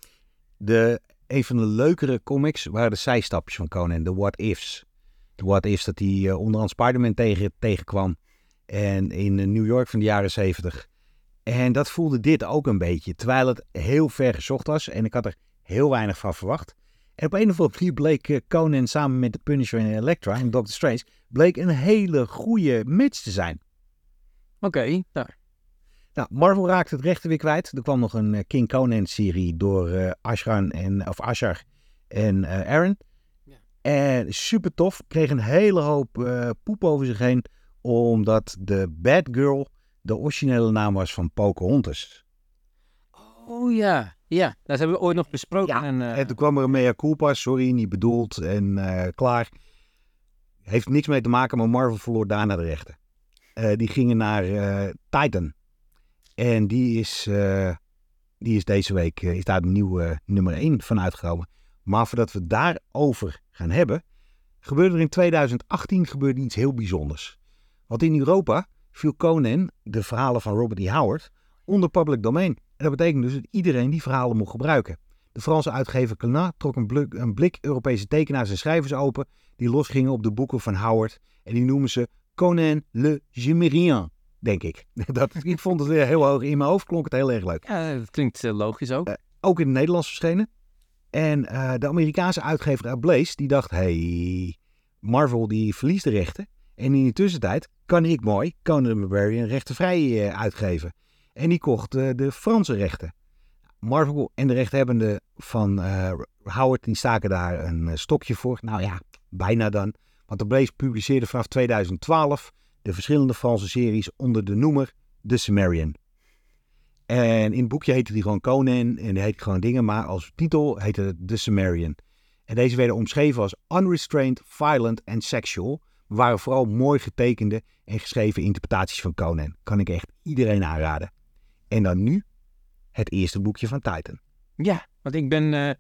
De een van de leukere comics waren de zijstapjes van Conan, de What Ifs. De What Ifs dat hij uh, onderhand Spider-Man tegen, tegenkwam. En in New York van de jaren 70. En dat voelde dit ook een beetje. Terwijl het heel ver gezocht was. En ik had er heel weinig van verwacht. En op een of andere manier bleek eh, Conan samen met de Punisher en Elektra en Doctor Strange... bleek een hele goede match te zijn. Oké, nou, Nou, Marvel raakte het rechten weer kwijt. Er kwam nog een eh, King Conan-serie door eh Ashran en, of Ashar en eh, Aaron. Ja. En super tof. Kreeg een hele hoop eh, poep over zich heen. Omdat de bad girl de originele naam was van Pocahontas. Oh ja, ja. Dat hebben we ooit nog besproken. Ja, en, En toen kwam er een mea culpa. Sorry, niet bedoeld. En klaar. Heeft niks mee te maken, maar Marvel verloor daarna de rechten. Die gingen naar Titan. En die is, eh, die is deze week eh, is daar de nieuwe nummer 1 van uitgekomen. Maar voordat we daarover gaan hebben, gebeurde er in 2018 gebeurde iets heel bijzonders. Want in Europa viel Conan, de verhalen van Robert E. Howard, onder public domain. En dat betekent dus dat iedereen die verhalen mocht gebruiken. De Franse uitgever Clenat trok een blik, een blik Europese tekenaars en schrijvers open die losgingen op de boeken van Howard. En die noemen ze Conan le Gémérien, denk ik. Dat, ik vond het weer heel hoog in mijn hoofd, klonk het heel erg leuk. ja, dat klinkt eh, logisch ook. Ook in het Nederlands verschenen. En eh, de Amerikaanse uitgever uit Blaze, die dacht, hey, Marvel die verliest de rechten. En in de tussentijd kan ik mooi Conan the Barbarian rechtenvrij eh, uitgeven. En die kocht eh, de Franse rechten. Marvel en de rechthebbenden van eh, Howard, die staken daar een eh, stokje voor. Nou ja, bijna dan. Want de Blaze publiceerde vanaf 2012 de verschillende Franse series onder de noemer The Sumerian. En in het boekje heette die gewoon Conan en die heette gewoon dingen, maar als titel heette het The Sumerian. En deze werden omschreven als unrestrained, violent en sexual. Maar waren vooral mooi getekende en geschreven interpretaties van Conan. Kan ik echt iedereen aanraden. En dan nu het eerste boekje van Titan. Ja, want ik ben eh,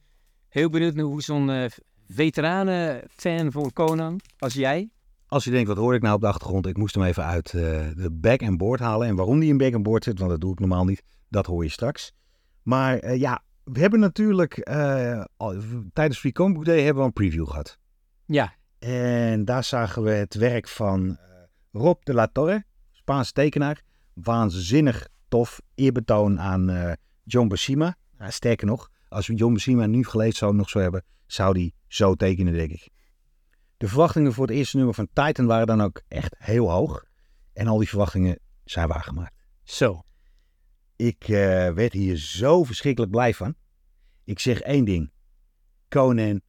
heel benieuwd hoe zo'n eh veteranen-fan van Conan, als jij, Als je denkt, wat hoor ik nou op de achtergrond? Ik moest hem even uit eh, de back and board halen. En waarom die in back and board zit, want dat doe ik normaal niet, dat hoor je straks. Maar eh, ja, we hebben natuurlijk eh, al- tijdens Free Comic Book Day hebben we een preview gehad. ja, En daar zagen we het werk van Rob de la Torre, Spaanse tekenaar. Waanzinnig tof eerbetoon aan John Buscema. Ja, sterker nog, als we John Buscema nu gelezen zou nog zou hebben, zou die zo tekenen, denk ik. De verwachtingen voor het eerste nummer van Titan waren dan ook echt heel hoog. En al die verwachtingen zijn waargemaakt. zo. Ik eh, werd hier zo verschrikkelijk blij van. Ik zeg één ding. Conan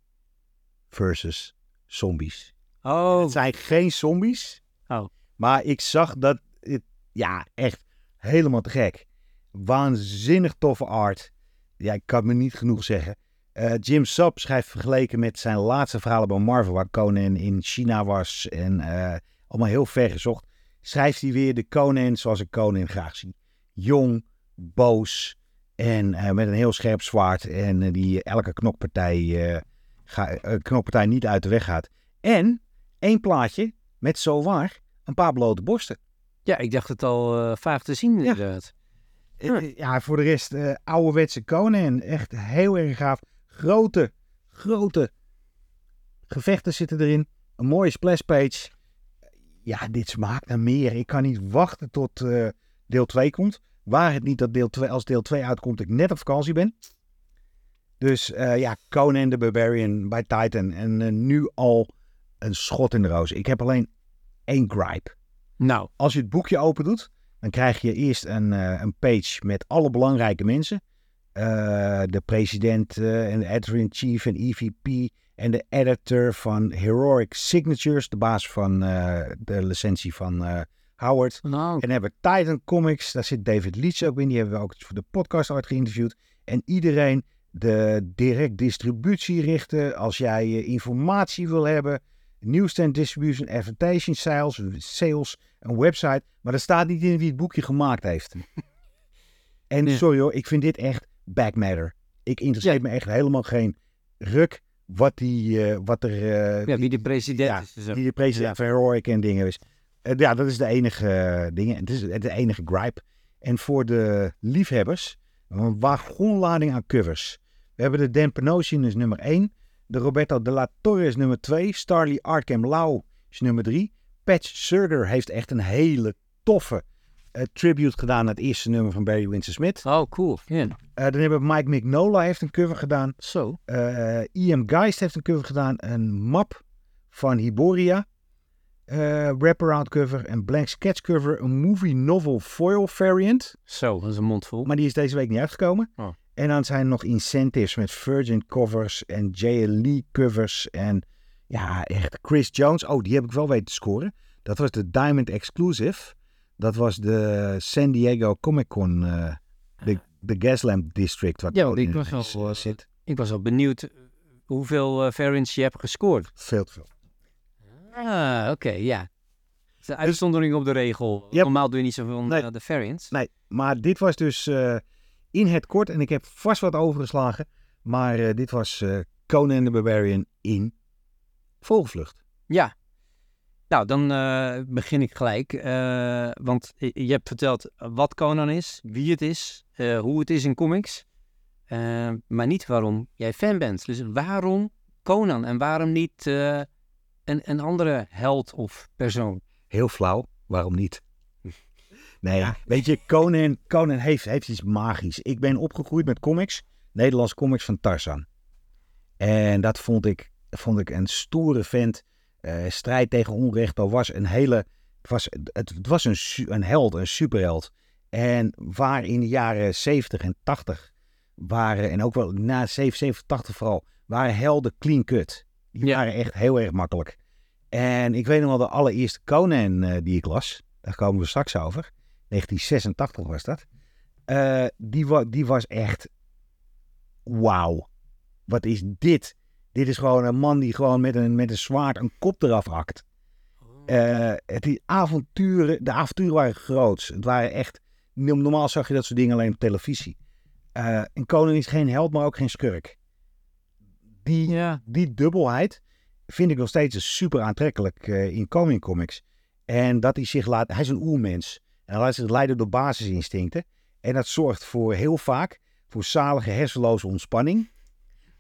versus zombies. Oh, Het zijn geen zombies. Oh. Maar ik zag dat het, ja, echt helemaal te gek. Waanzinnig toffe art. Ja, ik kan me niet genoeg zeggen. Eh, Jim Sub schrijft vergeleken met zijn laatste verhalen bij Marvel, waar Conan in China was en eh, allemaal heel ver gezocht, schrijft hij weer de Conan zoals ik Conan graag zie. Jong, boos en eh, met een heel scherp zwaard en die elke knokpartij, ga, knokpartij niet uit de weg gaat. En één plaatje met zo waar een paar blote borsten. ja, ik dacht het al vaak te zien inderdaad. Ja, voor de rest eh ouderwetse Conan. Echt heel erg gaaf. Grote, grote gevechten zitten erin. Een mooie splashpage. Ja, dit smaakt naar meer. Ik kan niet wachten tot eh, deel 2 komt. Waar het niet dat deel 2, als deel 2 uitkomt, ik net op vakantie ben. Dus eh, ja, Conan the Barbarian bij Titan. En eh, nu al een schot in de roos. Ik heb alleen één gripe Nou, als je het boekje open doet, dan krijg je eerst een, een page met alle belangrijke mensen. Eh, de president eh, en de editor-in-chief en EVP en de editor van Heroic Signatures, de baas van eh, de licentie van Howard. nou, En hebben we Titan Comics, daar zit David Leitch ook in, die hebben we ook voor de podcast ooit geïnterviewd. En iedereen de direct distributie richten als jij informatie wil hebben. Newsstand distribution, advertising, sales, sales, een website. Maar er staat niet in wie het boekje gemaakt heeft. en sorry hoor, ik vind dit echt back matter. Ik interesseer me echt helemaal geen ruk wat, die, eh, wat er... eh, ja, wie de president ja, is. Dus, die de president van Heroic en dingen is. Eh, ja, dat is de enige dingen. Het is de enige gripe. En voor de liefhebbers, een wagonlading aan covers. We hebben de Dan Panosian is nummer 1. De Roberto de la Torre is nummer 2. Starly Arkham Lau is nummer 3. Patch Surder heeft echt een hele toffe tribute gedaan aan het eerste nummer van Barry Windsor Smith. Oh, cool. Eh, dan hebben Mike Mignola heeft een cover gedaan. Zo. Eh Ian Geist heeft een cover gedaan. Een map van Hiboria. eh wraparound cover. En Blank Sketch cover. Een movie novel foil variant. Zo, dat is een mond vol. Maar die is deze week niet uitgekomen. Oh. En dan zijn er nog incentives met Virgin covers en JLE covers. En ja, echt Chris Jones. Oh, die heb ik wel weten te scoren. Dat was de Diamond Exclusive. Dat was de San Diego Comic Con. eh, de, de Gaslamp District. Wat Ja, ik in was al, eh, eh, zit. Ik was al benieuwd hoeveel eh, variants je hebt gescoord. Veel te veel. Ah, oké, ja. Het is De uitzondering op de regel. Yep. Normaal doe je niet zoveel Nee. de variants. Nee, maar dit was dus in het kort. En ik heb vast wat overgeslagen. Maar dit was Conan the Barbarian in Vogelvlucht. Ja. Nou, dan eh, begin ik gelijk. eh, want je hebt verteld wat Conan is, wie het is, eh, hoe het is in comics. maar niet waarom jij fan bent. Dus waarom Conan en waarom niet een, een andere held of persoon? Heel flauw, waarom niet? Nee, weet je, Conan, Conan heeft, heeft iets magisch. Ik ben opgegroeid met comics, Nederlandse comics van Tarzan. En dat vond ik, vond ik een stoere vent. Eh, strijd tegen onrecht, dat was een hele... Het was, het, het was een, een held, een superheld. En waar in de jaren 70 en 80 waren, en ook wel na 77, 80 vooral, waren helden clean cut. Die Ja. waren echt heel erg makkelijk. En ik weet nog wel de allereerste Conan eh, die ik las. Daar komen we straks over. 1986 was dat. Eh, die, wa- die was echt... Wauw. Wat is dit? Dit is gewoon een man die gewoon met een, met een zwaard een kop eraf hakt. Eh, het die avonturen, de avonturen waren groots. Het waren echt... Normaal zag je dat soort dingen alleen op televisie. Eh en Conan is geen held, maar ook geen schurk. Die, Ja, die dubbelheid vind ik nog steeds super aantrekkelijk eh, in Comic Comics. En dat hij zich laat, hij is een oermens. En hij laat zich leiden door basisinstincten. En dat zorgt voor heel vaak voor zalige hersenloze ontspanning.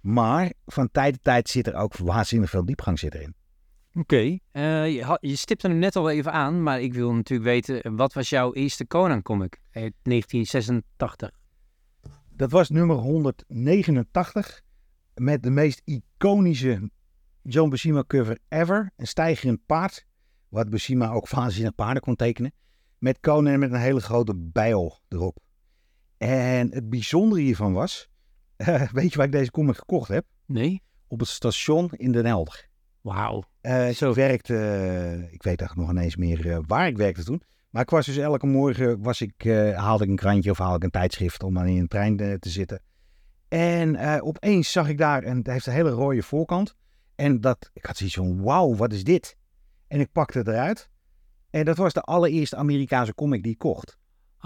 Maar van tijd tot tijd zit er ook waanzinnig veel diepgang zit erin. oké. Eh, je, je stipte hem net al even aan, maar ik wil natuurlijk weten, wat was jouw eerste Conan comic uit 1986? Dat was nummer 189 met de meest iconische John Buscema cover ever. Een stijgerend paard, wat Buscema ook waanzinnig paarden kon tekenen. Met Conan met een hele grote bijl erop. En het bijzondere hiervan was, weet je waar ik deze comic gekocht heb? Nee? Op het station in Den Helder. Wauw. Eh, Zo. ik werkte, eh, ik weet eigenlijk nog ineens meer eh, waar ik werkte toen. Maar ik was dus elke morgen, was ik, eh, haalde ik een krantje of haalde ik een tijdschrift om dan in een trein eh, te zitten. En eh, opeens zag ik daar, en het heeft een hele rode voorkant. En dat, ik had zoiets van, wauw, wat is dit? En ik pakte het eruit. En dat was de allereerste Amerikaanse comic die ik kocht.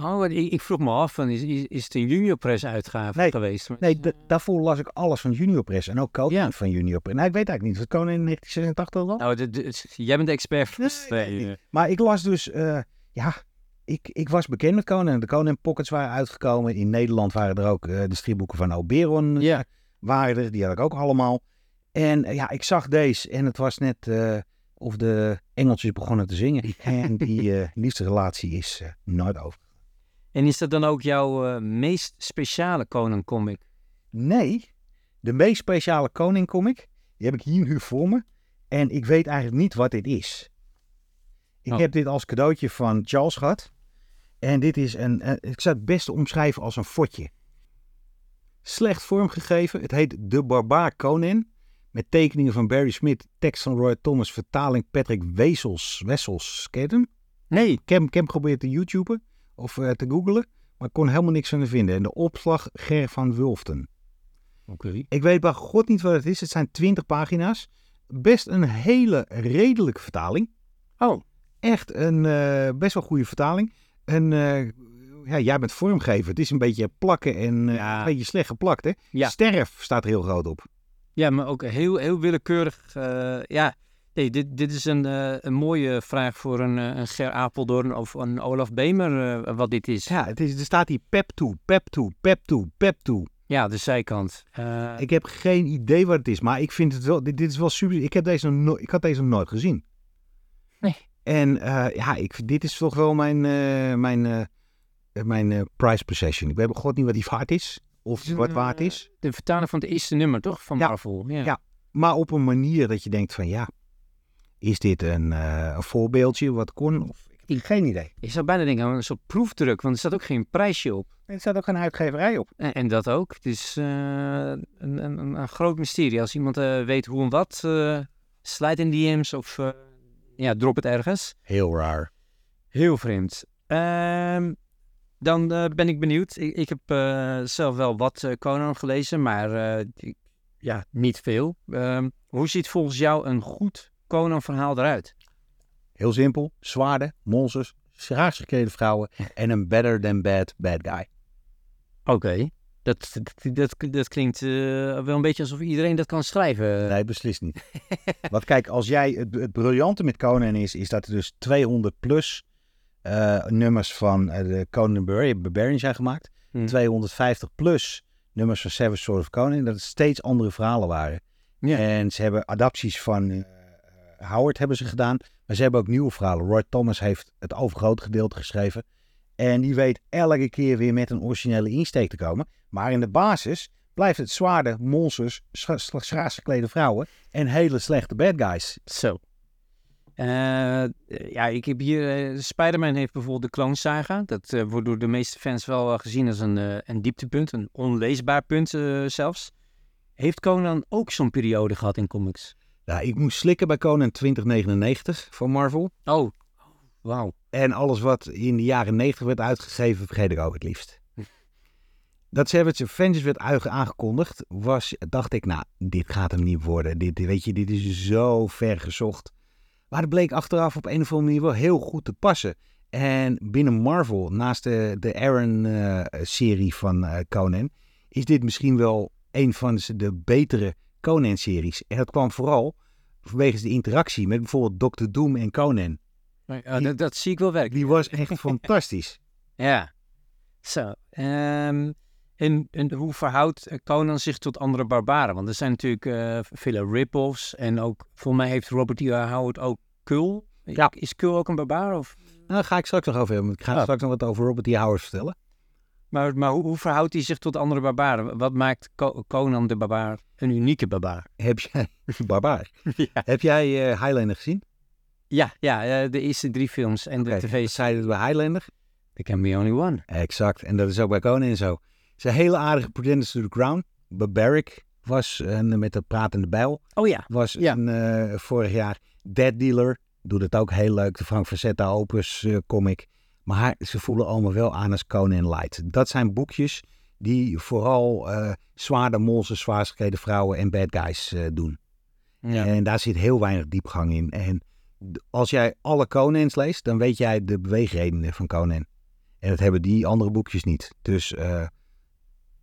Oh, ik, ik vroeg me af, van, is, is, is het een Junior Press uitgave Nee. geweest? Nee, da- daarvoor las ik alles van Junior Press. En ook Conan Ja. van Junior Press. Nou, ik weet eigenlijk niet. Was Conan in 1986 al? Nou, de, de- jij bent de expert. Nee, Nee, nee, eh, Maar ik las dus, eh, ja, ik, ik was bekend met Conan. De Conan Pockets waren uitgekomen. In Nederland waren er ook eh, de stripboeken van Oberon. eh, Ja. Waren er, die had ik ook allemaal. En eh, ja, ik zag deze en het was net eh, of de engeltjes begonnen te zingen. En die eh, liefdesrelatie is eh, nooit over. En is dat dan ook jouw eh, meest speciale Conan comic? Nee, de meest speciale Koning comic, die heb ik hier nu voor me. En ik weet eigenlijk niet wat dit is. Ik Oh. heb dit als cadeautje van Charles gehad. En dit is een, eh, ik zou het beste omschrijven als een fotje. Slecht vormgegeven. Het heet De Barbaar Conan. Met tekeningen van Barry Smith, tekst van Roy Thomas, vertaling Patrick Wessels. Wessels, ken je hem? Nee. Ik heb, ik heb hem geprobeerd te YouTuben of eh, te googlen, maar ik kon helemaal niks van vinden. En de opslag Ger van Wulften. Oké. Ik weet bij god niet wat het is. Het zijn 20 pagina's. Best een hele redelijke vertaling. Oh, Echt een eh, best wel goede vertaling. En eh, ja, jij bent vormgever. Het is een beetje plakken en Ja. een beetje slecht geplakt. Hè? Ja. Sterf staat er heel groot op. ja, maar ook heel, heel willekeurig. ja, nee, dit, dit is een, eh, een mooie vraag voor een, eh, een Ger Apeldoorn of een Olaf Bemer, eh, wat dit is. Ja, het is, er staat hier pep toe, pep toe, pep toe, pep toe. Ja, de zijkant. Ik heb geen idee wat het is, maar ik vind het wel, dit, dit is wel super. Ik, heb deze nog no- ik had deze nog nooit gezien. Nee. En ja, ik, dit is toch wel mijn, mijn, mijn prize possession. Ik weet god niet wat die waard is. Of wat waard is. De vertaling van het eerste nummer, toch? Van Ja. Marvel. Ja. Ja. Maar op een manier dat je denkt van ja, is dit een, eh, een voorbeeldje wat kon? Of, ik heb geen idee. Ik zou bijna denken een soort proefdruk, want er staat ook geen prijsje op. Er staat ook een uitgeverij op. En, en dat ook. Het is eh, een, een, een, groot mysterie. Als iemand eh, weet hoe en wat, slijt in DM's of ja, drop het ergens. Heel raar. Heel vreemd. Ehm, dan ben ik benieuwd. Ik, ik heb zelf wel wat Conan gelezen, maar ik- ja, niet veel. Ehm, hoe ziet volgens jou een goed Conan-verhaal eruit? Heel simpel. Zwaarden, monsters, schaars geklede vrouwen en een better than bad bad guy. Oké. Dat, dat, dat, dat klinkt eh, wel een beetje alsof iedereen dat kan schrijven. Nee, beslist niet. Want kijk, als jij het, het briljante met Conan is, is dat er dus 200 plus eh, nummers van eh, de Conan Bar- Barbarian zijn gemaakt. Hm. 250 plus nummers van Seven Sword of Conan. Dat het steeds andere verhalen waren. Ja. En ze hebben adapties van Howard hebben ze gedaan. Maar ze hebben ook nieuwe verhalen. Roy Thomas heeft het overgrote gedeelte geschreven. En die weet elke keer weer met een originele insteek te komen. Maar in de basis blijft het zwaarde, monsters, scha- scha- schaars geklede vrouwen en hele slechte bad guys. Zo. Eh, ja, ik heb hier... eh, Spider-Man heeft bijvoorbeeld de Clone Saga. Dat eh, wordt door de meeste fans wel gezien als een, een dieptepunt. Een onleesbaar punt zelfs. Heeft Conan ook zo'n periode gehad in comics? Nou, ik moest slikken bij Conan 2099 van Marvel. Oh, wauw. En alles wat in de jaren 90 werd uitgegeven, vergeet ik ook het liefst. Dat Savage Avengers werd aangekondigd, was, dacht ik, nou, dit gaat hem niet worden. Dit, weet je, dit is zo ver gezocht. Maar het bleek achteraf op een of andere manier wel heel goed te passen. En binnen Marvel, naast de, de Aaron-serie van eh, Conan, is dit misschien wel een van de betere Conan-series. En dat kwam vooral vanwege de interactie met bijvoorbeeld Dr. Doom en Conan. Ja, dat, dat zie ik wel werken. Die was echt fantastisch. Ja. Zo. ehm, en, en hoe verhoudt eh, Conan zich tot andere barbaren? Want er zijn natuurlijk eh, vele rip-offs. En ook, volgens mij heeft Robert E. Howard ook Kul. Ja. Is Kul ook een barbaar? Of? Nou, daar ga ik straks nog over hebben. Ik ga Ah. straks nog wat over Robert E. Howard vertellen. Maar, maar hoe, hoe verhoudt hij zich tot andere barbaren? Wat maakt Co- Conan de barbaar een unieke barbaar? Heb jij... Barbaar. ja, Heb jij eh, Highlander gezien? ja, ja eh, de eerste drie films en de tv's. wat zei je bij Highlander? There can be only one. Exact. En dat is ook bij Conan zo. Het is een hele aardige Pretenders to the Crown. Barbaric was een, met de pratende bijl. Oh ja. Was Ja. een, eh, vorig jaar Dead Dealer. Doet het ook heel leuk. De Frank Frazetta Opus eh, comic. Maar ze voelen allemaal wel aan als Conan Light. Dat zijn boekjes die vooral eh zwaarde zwaargeklede vrouwen en bad guys eh, doen. ja. En daar zit heel weinig diepgang in. En als jij alle Conans leest, dan weet jij de beweegredenen van Conan. En dat hebben die andere boekjes niet. Dus eh,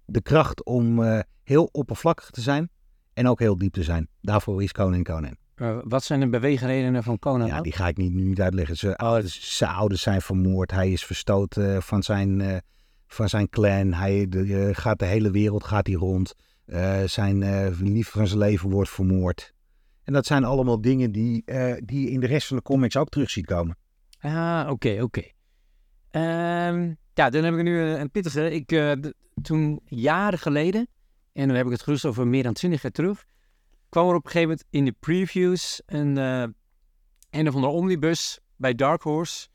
de kracht om heel oppervlakkig te zijn en ook heel diep te zijn. Daarvoor is Conan Conan. Eh, wat zijn de beweegredenen van Conan? Ja, die ga ik niet, nu niet uitleggen. Zijn, ouders- zijn ouders zijn vermoord. Hij is verstoten eh, van zijn, eh, van zijn clan. Hij de, gaat de hele wereld gaat hij rond. Zijn eh, lief van zijn leven wordt vermoord. En dat zijn allemaal dingen die, die je in de rest van de comics ook terug ziet komen. Ah, oké, oké. Ehm, ja, dan heb ik nu een, een pittige. Ik, toen jaren geleden, en dan heb ik het gerust over meer dan twintig jaar terug, kwam er op een gegeven moment in de previews een, eh een of andere omnibus bij Dark Horse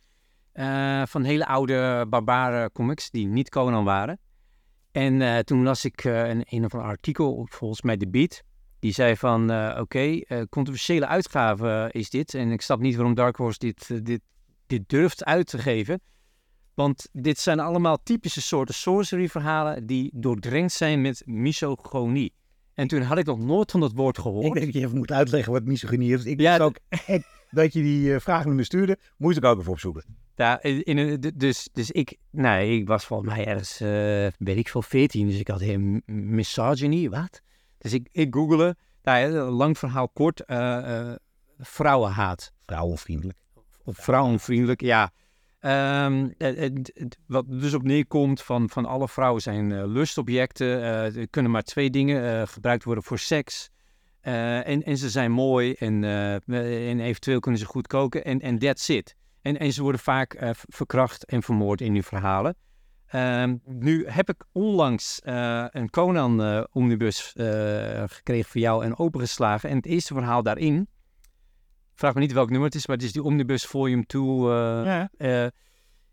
eh, van hele oude barbare comics die niet Conan waren. En eh, toen las ik een, een of ander artikel volgens mij The Beat. Die zei van, oké, controversiële uitgave is dit. En ik snap niet waarom Dark Horse dit, dit, dit durft uit te geven. Want dit zijn allemaal typische soorten sorcery verhalen die doordrenkt zijn met misogonie. En toen had ik nog nooit van dat woord Ik gehoord. denk dat je even moet uitleggen wat misogynie is. Ik Ja, ook dat je die eh, vragen naar me stuurde. Moest ik ook even opzoeken. Ja, in, in een- dus, dus ik, nee, ik was volgens mij ergens, eh, weet ik veel, 14. Dus ik had heel misogyny, wat? Dus ik, ik googelde, nou ja, lang verhaal kort, eh, eh, vrouwenhaat. Vrouwenvriendelijk. Of vrouwenvriendelijk, ja. Ehm, het- het- het- wat dus op neerkomt van, van alle vrouwen zijn eh, lustobjecten. Eh, er kunnen maar twee dingen eh, gebruikt worden voor seks. Eh, en, en ze zijn mooi en, eh, en eventueel kunnen ze goed koken en, en that's it. En, en ze worden vaak eh, verkracht en vermoord in die verhalen. Ehm, nu heb ik onlangs eh, een Conan-omnibus gekregen voor jou en opengeslagen. En het eerste verhaal daarin, vraag me niet welk nummer het is, maar het is die Omnibus Volume 2, eh, Ja. eh,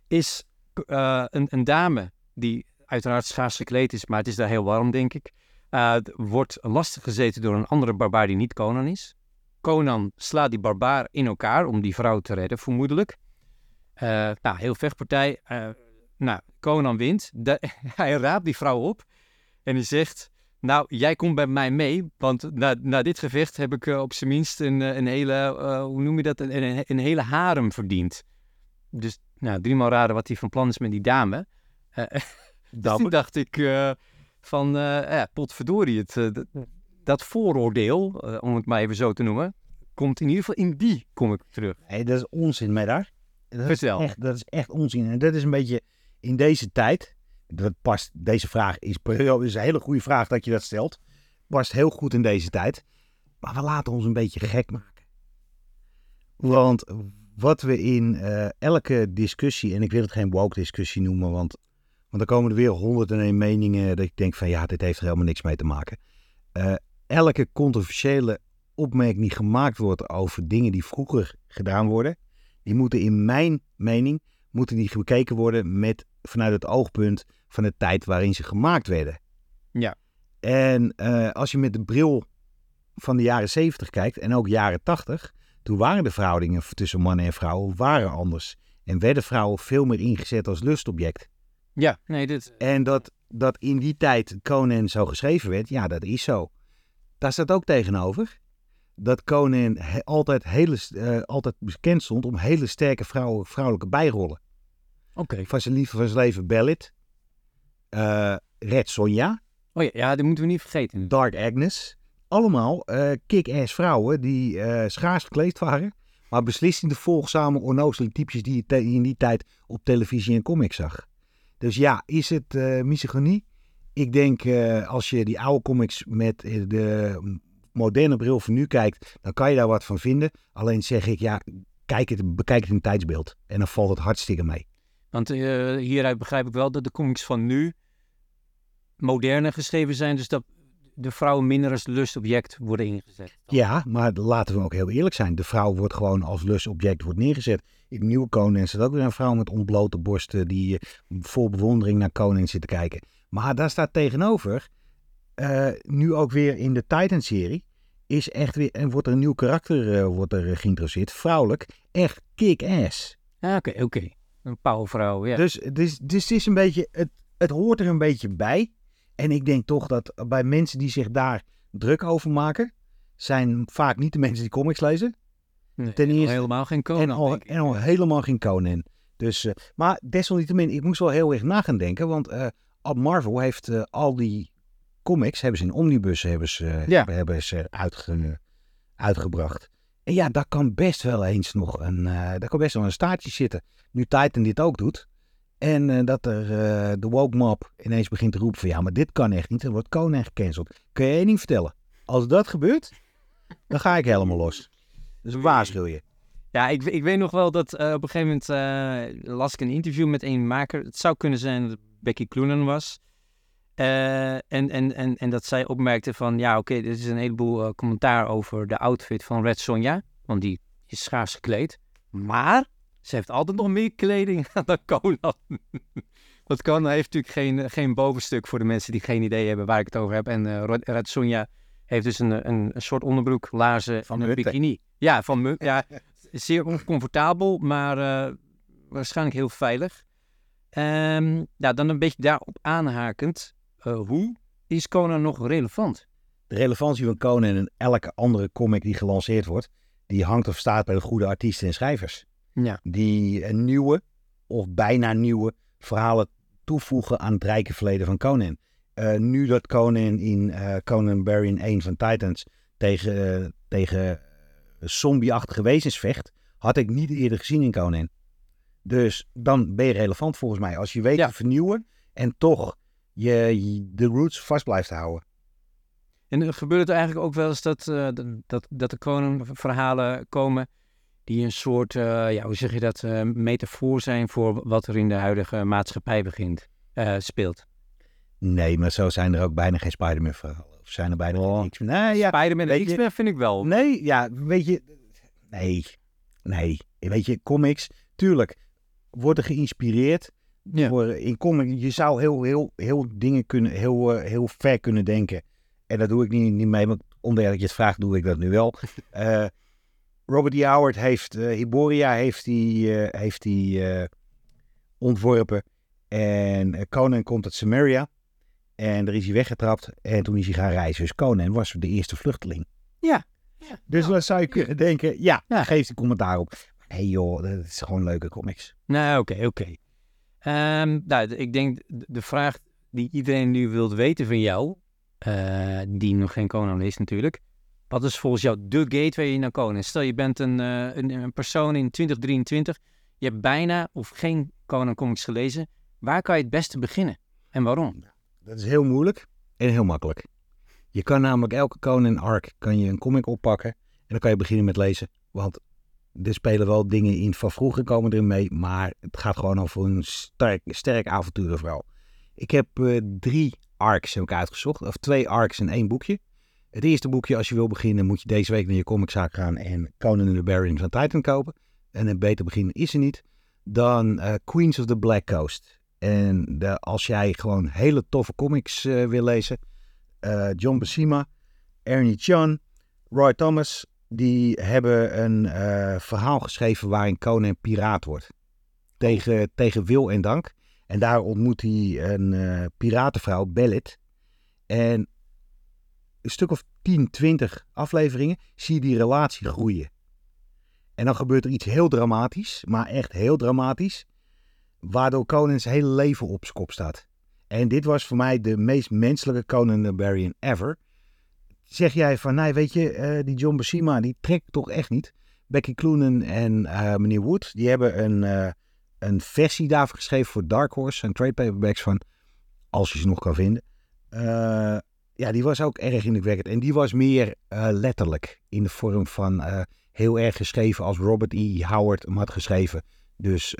is eh, een, een dame die uiteraard schaars gekleed is, maar het is daar heel warm, denk ik. eh, wordt lastig gezeten door een andere barbaar die niet Conan is. Conan slaat die barbaar in elkaar om die vrouw te redden, vermoedelijk. Eh, nou, heel vechtpartij. Eh, nou, Conan wint. De- hij raapt die vrouw op en hij zegt... Nou, jij komt bij mij mee, want na, na dit gevecht heb ik eh, op zijn minst een, eh, een hele, eh, hoe noem je dat, een, een, een hele harem verdiend. Dus, nou, driemaal raden wat hij van plan is met die dame. Eh, dus toen dacht ik van, ja, potverdorie, het, dat, vooroordeel, om het maar even zo te noemen, komt in ieder geval in die kom ik terug. Nee, dat is onzin met haar. Dat Vertel. Is echt, dat is echt onzin. En dat is een beetje in deze tijd. Dat past, deze vraag is, is een hele goede vraag dat je dat stelt. Past heel goed in deze tijd. Maar we laten ons een beetje gek maken. Want wat we in eh, elke discussie, en ik wil het geen woke discussie noemen, want, want dan komen er weer honderden en meningen dat ik denk van ja, dit heeft er helemaal niks mee te maken. Eh, elke controversiële opmerking die gemaakt wordt over dingen die vroeger gedaan worden, die moeten in mijn mening moeten die bekeken worden met, vanuit het oogpunt van de tijd waarin ze gemaakt werden. Ja. En eh, als je met de bril van de jaren 70 kijkt en ook jaren 80, toen waren de verhoudingen tussen mannen en vrouwen waren anders. En werden vrouwen veel meer ingezet als lustobject. Ja, nee, dit, En dat, dat in die tijd Conan zo geschreven werd, ja, dat is zo. Daar staat ook tegenover dat Conan he- altijd, hele, eh, altijd bekend stond om hele sterke vrouwen, vrouwelijke bijrollen. oké. Van zijn liefde van zijn leven Bellet, eh, Red Sonja, Oh ja, ja, dat moeten we niet vergeten. Dark Agnes. Allemaal eh, kick-ass vrouwen die eh, schaars gekleed waren. Maar beslist niet de volgzame, onnozele typjes die je te- in die tijd op televisie en comics zag. Dus ja, is het misogynie? Ik denk als je die oude comics met de moderne bril van nu kijkt, dan kan je daar wat van vinden. Alleen zeg ik, ja, kijk het, bekijk het in tijdsbeeld. En dan valt het hartstikke mee. Want eh, hieruit begrijp ik wel dat de comics van nu moderner geschreven zijn, dus dat de vrouwen minder als lustobject worden ingezet. Ja, maar laten we ook heel eerlijk zijn. De vrouw wordt gewoon als lustobject wordt neergezet. In Nieuwe Conan staat ook weer een vrouw met ontblote borsten die eh, vol bewondering naar Conan zit te kijken. Maar daar staat tegenover, eh, nu ook weer in de Titan-serie, is echt weer, en wordt er een nieuw karakter eh, wordt er, geïntroduceerd. Vrouwelijk, echt kick-ass. Ah, Oké, oké. Een powervrouw, ja. Dus, dus, dus het is een beetje, het, het hoort er een beetje bij. En ik denk toch dat bij mensen die zich daar druk over maken, zijn vaak niet de mensen die comics lezen. Nee, ten eerste- helemaal geen Conan. en, al, en helemaal geen Conan. Dus, eh, maar desalniettemin, ik moest wel heel erg na gaan denken. Want al Marvel heeft eh, al die comics, hebben ze in omnibus hebben ze, Ja. hebben ze uitge- uitgebracht. En ja, daar kan best wel eens nog een, eh, daar kan best wel een staartje zitten. Nu Titan dit ook doet. En eh, dat er eh, de woke mob ineens begint te roepen van ja, maar dit kan echt niet. Er wordt Conan gecanceld. Kun je één ding vertellen? Als dat gebeurt, dan ga ik helemaal los. Dus waarschuw je. Ja, ik, ik weet nog wel dat op een gegeven moment las ik een interview met een maker. Het zou kunnen zijn dat Becky Cloonan was. Eh, en, en, en, en dat zij opmerkte van, ja oké, dit is een heleboel eh, commentaar over de outfit van Red Sonja. Want die is schaars gekleed. Maar ze heeft altijd nog meer kleding dan Conan. Want Conan heeft natuurlijk geen, geen bovenstuk voor de mensen die geen idee hebben waar ik het over heb. En eh, Red- Sonja heeft dus een, een, een soort onderbroek, laarzen Van en een bikini. Ja, van. Ja, zeer oncomfortabel, maar eh, waarschijnlijk heel veilig. Ehm ja, dan een beetje daarop aanhakend. Eh, hoe is Conan nog relevant? De relevantie van Conan en elke andere comic die gelanceerd wordt, die hangt of staat bij de goede artiesten en schrijvers. Ja. Die een nieuwe of bijna nieuwe verhalen toevoegen aan het rijke verleden van Conan. Eh, nu dat Conan in eh, Conan Barbarian 1 van Titans tegen, eh, tegen zombie-achtige wezens vecht, had ik niet eerder gezien in Conan. Dus dan ben je relevant volgens mij. Als je weet Ja. te vernieuwen en toch je, de roots vast blijft houden. En er gebeurt het eigenlijk ook wel eens dat, uh, dat, dat er Conan-verhalen komen die een soort, uh, ja, hoe zeg je dat, uh, metafoor zijn voor wat er in de huidige maatschappij begint, speelt? Nee, maar zo zijn er ook bijna geen Spider-Man-verhalen. Of zijn er bijna oh. niks meer. Nee, ja, Spider-Man en X-Men vind ik wel. Nee, ja, weet je, nee, nee. Weet je, comics, tuurlijk, worden geïnspireerd. Ja. Worden in comics, je zou heel, heel, heel dingen kunnen, heel, heel ver kunnen denken. En dat doe ik niet, niet mee, maar omdat je het vraagt, doe ik dat nu wel. uh, Robert E. Howard heeft, uh, Hiboria heeft die, uh, heeft die ontworpen. En Conan komt uit Samaria. En daar is hij weggetrapt. En toen is hij gaan reizen. Dus Conan was de eerste vluchteling. Ja. ja. Dus dan zou je kunnen denken, ja, ja. geef die commentaar op. Nee joh, dat is gewoon leuke comics. Nou, oké, oké. Ehm, nou, ik denk de vraag die iedereen nu wilt weten van jou, uh, die nog geen Conan is natuurlijk. Wat is volgens jou de gateway naar Conan? Stel je bent een, een, een, persoon in 2023, je hebt bijna of geen Conan comics gelezen. Waar kan je het beste beginnen en waarom? Dat is heel moeilijk en heel makkelijk. Je kan namelijk elke Conan arc kan je een comic oppakken en dan kan je beginnen met lezen. Want er spelen wel dingen in van vroeger komen erin mee, maar het gaat gewoon over een sterk, sterk avonturenverhaal. Ik heb uh, drie arcs heb uitgezocht. Of twee arcs in één boekje. Het eerste boekje, als je wil beginnen, moet je deze week naar je comiczaak gaan en Conan the Barbarian van Titan kopen. En een beter begin is er niet. Dan uh, Queens of the Black Coast. En de, als jij gewoon hele toffe comics uh, wil lezen, John Buscema, Ernie Chan, Roy Thomas, die hebben een verhaal geschreven waarin Conan piraat wordt. Tegen, tegen wil en dank. En daar ontmoet hij een uh, piratenvrouw, Bellet. En een stuk of 10, 20 afleveringen zie je die relatie groeien. En dan gebeurt er iets heel dramatisch, maar echt heel dramatisch, waardoor Conan zijn hele leven op zijn kop staat. En dit was voor mij de meest menselijke Conan the Barbarian ever. Zeg jij van, nee, weet je, uh, die John Buscema, die trekt toch echt niet. Becky Cloonan en uh, meneer Wood, die hebben een een versie daarvan geschreven voor Dark Horse. En trade paperbacks van, als je ze nog kan vinden. Ja, die was ook erg indrukwekkend. En die was meer letterlijk in de vorm van heel erg geschreven als Robert E. Howard hem had geschreven. Dus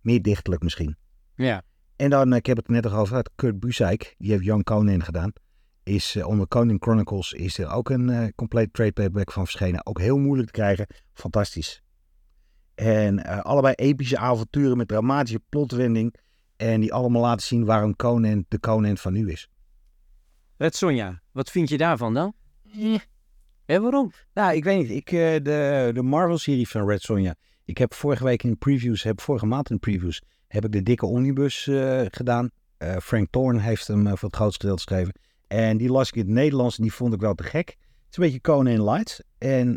meer dichtelijk misschien. Ja. En dan, ik heb het net al gehad, Kurt Busiek, die heeft Young Conan gedaan. Is onder Conan Chronicles is er ook een compleet trade paperback van verschenen. Ook heel moeilijk te krijgen. Fantastisch. En uh, allebei epische avonturen met dramatische plotwending. En die allemaal laten zien waarom Conan de Conan van nu is. Red Sonja, wat vind je daarvan dan? Eh. En waarom? Nou, ik weet niet. Ik, uh, de, de Marvel-serie van Red Sonja. Ik heb vorige week in previews, heb vorige maand in de previews, heb ik de dikke omnibus uh, gedaan. Frank Thorne heeft hem voor het grootste deel geschreven. En die las ik in het Nederlands en die vond ik wel te gek. Het is een beetje Conan Light. En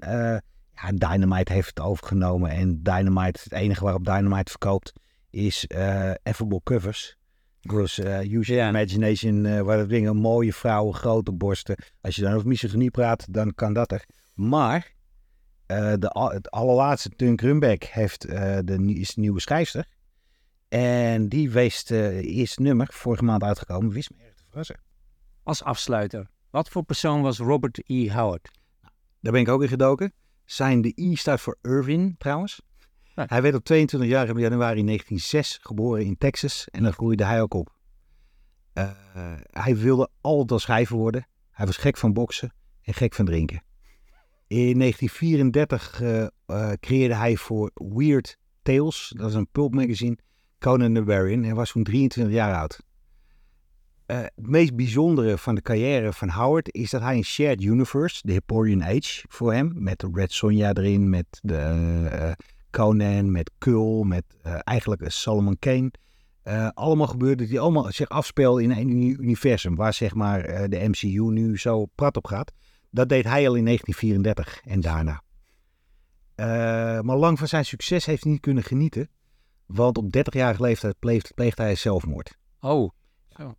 ja, Dynamite heeft het overgenomen. En Dynamite, het enige waarop Dynamite verkoopt, is uh, Effable Covers. Dus uh, use your imagination, uh, waar dingen mooie vrouwen, grote borsten. Als je dan over misogynie praat, dan kan dat er. Maar de, het allerlaatste, Tunk Rumbeck, heeft, de, is de nieuwe schrijfster. En die wees het eerste nummer, vorige maand uitgekomen, wist me erg te verrassen. Als afsluiter, wat voor persoon was Robert E. Howard? Daar ben ik ook in gedoken. Zijn de I staat voor Irvin trouwens. Hij werd op 22 januari 1906 geboren in Texas en daar groeide hij ook op. Uh, hij wilde altijd al schrijver worden. Hij was gek van boksen en gek van drinken. In 1934 uh, uh, creëerde hij voor Weird Tales, dat is een pulp magazine, Conan the Barbarian. Hij was toen 23 jaar oud. Uh, het meest bijzondere van de carrière van Howard is dat hij een shared universe, de Hipporian Age, voor hem, met Red Sonja erin, met de uh, Conan, met Kul, met uh, eigenlijk Solomon Kane. allemaal gebeurde die allemaal zich afspeelden in een universum waar zeg maar de MCU nu zo prat op gaat. Dat deed hij al in 1934 en daarna. maar lang van zijn succes heeft hij niet kunnen genieten, want op 30-jarige leeftijd pleegde hij zelfmoord. Oh.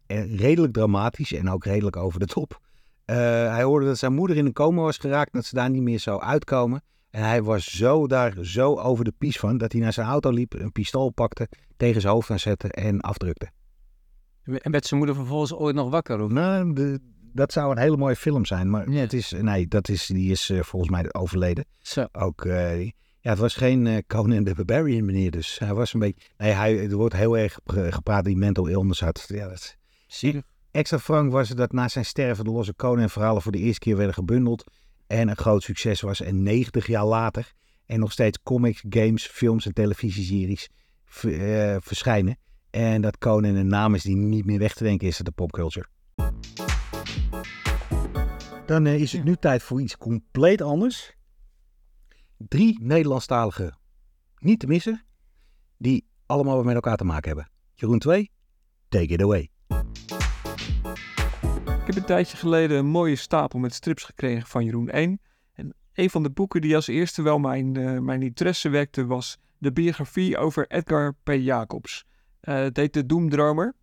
En redelijk dramatisch en ook redelijk over de top. Uh, hij hoorde dat zijn moeder in een coma was geraakt, dat ze daar niet meer zou uitkomen. En hij was zo daar zo over de pies van, dat hij naar zijn auto liep, een pistool pakte, tegen zijn hoofd aan zette en afdrukte. En werd zijn moeder vervolgens ooit nog wakker? Of? Nou, de, dat zou een hele mooie film zijn. Maar Ja. het is, nee, dat is, die is eh, volgens mij overleden. Zo. Ook, eh, ja, het was geen eh Conan the Barbarian meneer, dus hij was een beetje... Nee, hij, er wordt heel erg gepra- gepraat die mental illness had. Ja, dat, Zielig. extra frank was het dat na zijn sterven de losse Conan-verhalen voor de eerste keer werden gebundeld. En een groot succes was. En 90 jaar later en nog steeds comics, games, films en televisieseries eh, verschijnen. En dat Conan een naam is die niet meer weg te denken is uit de popculture. Dan eh, is het nu tijd voor iets compleet anders. Drie Nederlandstalige niet te missen, die allemaal wat met elkaar te maken hebben. Jeroen 2, take it away. Ik heb een tijdje geleden een mooie stapel met strips gekregen van Jeroen 1. En een van de boeken die als eerste wel mijn, eh, mijn interesse wekte was de biografie over Edgar P. Jacobs. Eh, het heet De Doemdromer.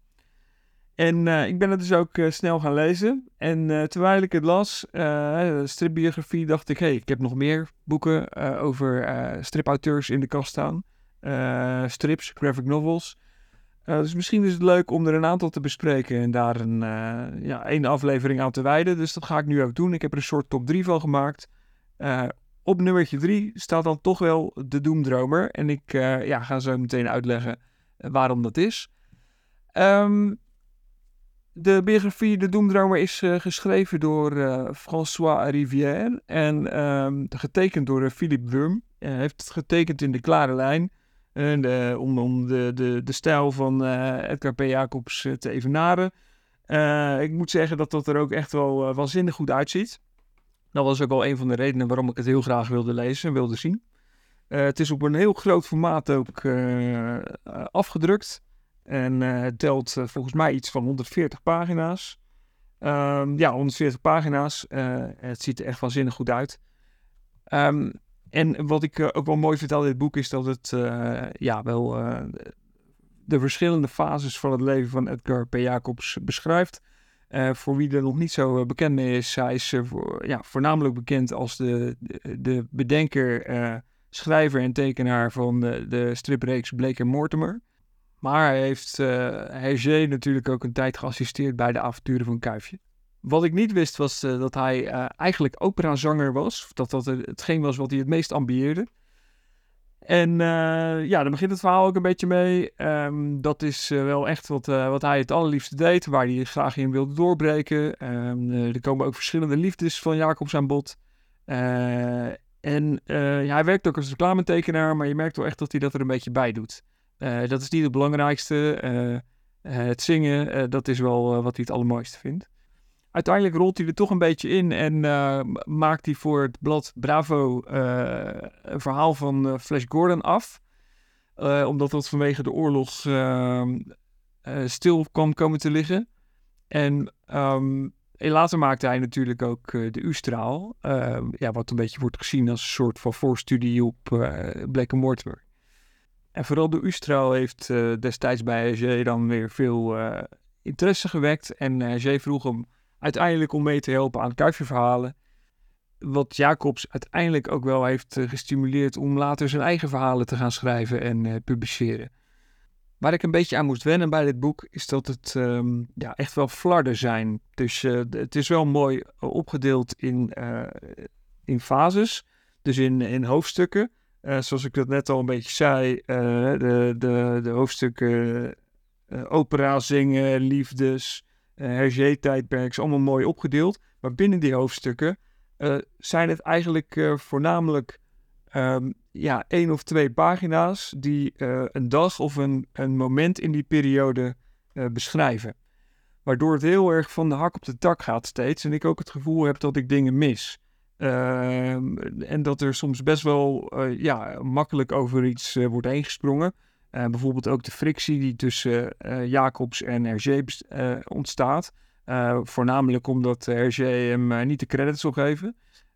En eh, ik ben het dus ook eh, snel gaan lezen. En eh, terwijl ik het las, stripbiografie, dacht ik... hé, hey, ik heb nog meer boeken over stripauteurs in de kast staan. Strips, graphic novels... Dus misschien is het leuk om er een aantal te bespreken en daar een, ja, één aflevering aan te wijden. Dus dat ga ik nu ook doen. Ik heb er een soort top 3 van gemaakt. Op nummertje 3 staat dan toch wel de Doemdromer. En ik ja, ga zo meteen uitleggen waarom dat is. Um, de biografie De Doemdromer is uh, geschreven door uh, François Rivière en um, getekend door Philippe Wurm. Hij heeft het getekend in de klare lijn. En, om om de, de, de stijl van Edgar P. Jacobs te evenaren. ik moet zeggen dat dat er ook echt wel waanzinnig goed uitziet. Dat was ook wel een van de redenen waarom ik het heel graag wilde lezen en wilde zien. het is op een heel groot formaat ook afgedrukt. En het telt volgens mij iets van 140 pagina's. Um, ja, 140 pagina's. het ziet er echt waanzinnig goed uit. Um, en wat ik uh, ook wel mooi vind aan dit boek is dat het uh, ja, wel uh, de verschillende fases van het leven van Edgar P. Jacobs beschrijft. voor wie er nog niet zo bekend mee is, hij is ja, voornamelijk bekend als de, de, de bedenker, schrijver en tekenaar van de, de stripreeks Blake Mortimer. Maar hij heeft Hergé natuurlijk ook een tijd geassisteerd bij de avonturen van Kuifje. Wat ik niet wist was uh, dat hij uh, eigenlijk operazanger was. Dat dat hetgeen was wat hij het meest ambieerde. En uh, ja, daar begint het verhaal ook een beetje mee. Um, dat is wel echt wat, wat hij het allerliefste deed. Waar hij graag in wilde doorbreken. Um, er komen ook verschillende liefdes van Jacobs aan bod. en ja, hij werkt ook als reclametekenaar. Maar je merkt wel echt dat hij dat er een beetje bij doet. Dat is niet het belangrijkste. het zingen, dat is wel wat hij het allermooiste vindt uiteindelijk rolt hij er toch een beetje in en uh, maakt hij voor het blad Bravo uh, een verhaal van uh, Flash Gordon af. omdat dat vanwege de oorlog ehm, stil kwam komen te liggen. En, en later maakte hij natuurlijk ook de U-straal. ja, wat een beetje wordt gezien als een soort van voorstudie op Black Mortimer. En vooral de U-straal heeft destijds bij Hergé dan weer veel interesse gewekt. En Hergé vroeg hem uiteindelijk om mee te helpen aan kuifjeverhalen. Wat Jacobs uiteindelijk ook wel heeft uh, gestimuleerd om later zijn eigen verhalen te gaan schrijven en publiceren. Waar ik een beetje aan moest wennen bij dit boek is dat het um, ja, echt wel flarden zijn. Dus het is wel mooi opgedeeld in, in fases, dus in, in hoofdstukken. Zoals ik dat net al een beetje zei, de, de, de hoofdstukken opera zingen, liefdes, uh, Hergé-tijdperk is allemaal mooi opgedeeld. Maar binnen die hoofdstukken uh, zijn het eigenlijk uh, voornamelijk um, ja, één of twee pagina's die een dag of een, een moment in die periode beschrijven. Waardoor het heel erg van de hak op de tak gaat steeds. En ik ook het gevoel heb dat ik dingen mis. Ehm, en dat er soms best wel ja, makkelijk over iets wordt heen gesprongen. Uh, bijvoorbeeld ook de frictie die tussen Jacobs en Hergé ontstaat. voornamelijk omdat Hergé hem niet de credits wil geven.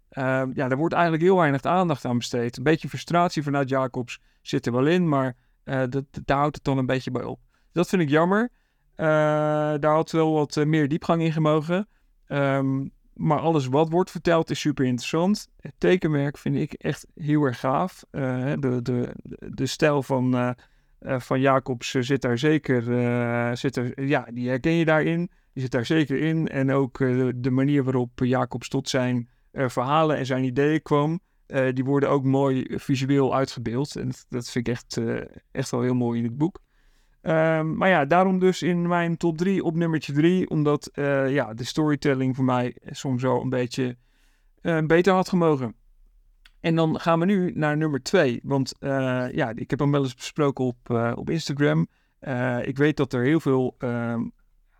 ja, daar wordt eigenlijk heel weinig aandacht aan besteed. Een beetje frustratie vanuit Jacobs zit er wel in, maar dat, daar houdt het dan een beetje bij op. Dat vind ik jammer. daar had wel wat meer diepgang in gemogen. Um, maar alles wat wordt verteld is super interessant. Het tekenwerk vind ik echt heel erg gaaf. de, de, de stijl van uh, van Jacobs zit daar zeker, zit er, ja, die herken je daarin. die zit daar zeker in. En ook de manier waarop Jacobs tot zijn verhalen en zijn ideeën kwam, die worden ook mooi visueel uitgebeeld. En dat, vind ik echt, echt wel heel mooi in het boek. Ehm, maar ja, daarom dus in mijn top 3 op nummertje 3. Omdat ja, de storytelling voor mij soms wel een beetje beter had gemogen. En dan gaan we nu naar nummer twee. Want uh, ja, ik heb hem wel eens besproken op, op Instagram. Ik weet dat er heel veel ehm,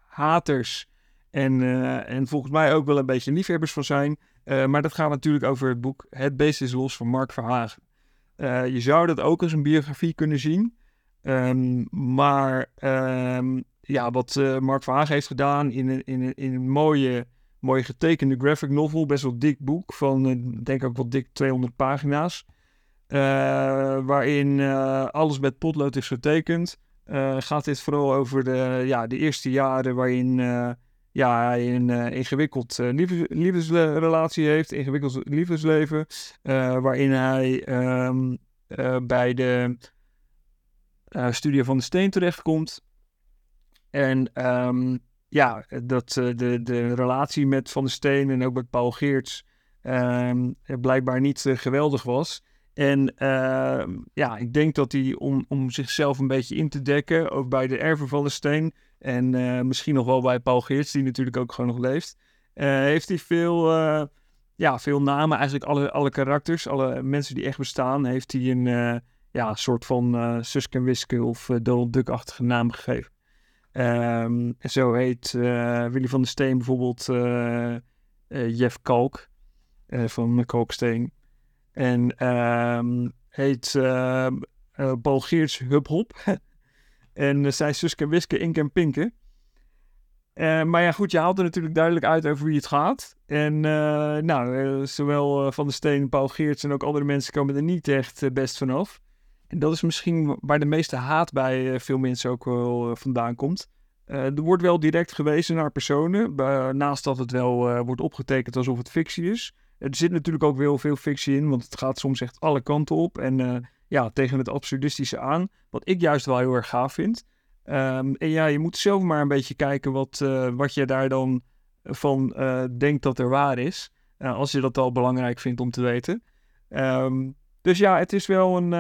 haters en, en volgens mij ook wel een beetje liefhebbers van zijn. maar dat gaat natuurlijk over het boek Het Beest is Los van Mark Verhagen. je zou dat ook als een biografie kunnen zien. Um, maar um, ja, wat Mark Verhagen heeft gedaan in, in, in, in een mooie mooi getekende graphic novel. Best wel dik boek van, uh, denk ook wel dik 200 pagina's. Uh, waarin uh, alles met potlood is getekend. gaat dit vooral over de, ja, de eerste jaren waarin ja, hij een ingewikkeld liefdes liefdesrelatie heeft. Ingewikkeld liefdesleven. waarin hij um, bij de studie van de steen terechtkomt. En um, ja, dat uh, de, de relatie met Van der Steen en ook met Paul Geerts uh, blijkbaar niet uh, geweldig was. En ehm, ja, ik denk dat hij om, om zichzelf een beetje in te dekken, ook bij de erven van der Steen en eh, misschien nog wel bij Paul Geerts, die natuurlijk ook gewoon nog leeft, heeft hij veel, ja, veel namen, eigenlijk alle, alle karakters, alle mensen die echt bestaan, heeft hij een ja, soort van uh, Suske en of Donald Duck-achtige naam gegeven. Um, zo heet uh, Willy van der Steen bijvoorbeeld Jeff Kalk van Kalksteen. En um, heet Paul Geerts Hub Hop. en zij Suske Wiske Ink en Pinken. maar ja, goed, je haalt er natuurlijk duidelijk uit over wie het gaat. En nou, zowel Van der Steen, Paul Geerts en ook andere mensen komen er niet echt best vanaf. En dat is misschien waar de meeste haat bij eh, veel mensen ook wel eh, vandaan komt. Eh, er wordt wel direct gewezen naar personen, naast dat het wel wordt opgetekend alsof het fictie is. Er zit natuurlijk ook wel veel fictie in, want het gaat soms echt alle kanten op. En ja, tegen het absurdistische aan, wat ik juist wel heel erg gaaf vind. Ehm, en ja, je moet zelf maar een beetje kijken wat, wat je daar dan van denkt dat er waar is. als je dat al belangrijk vindt om te weten. Ehm, dus ja, het is wel een,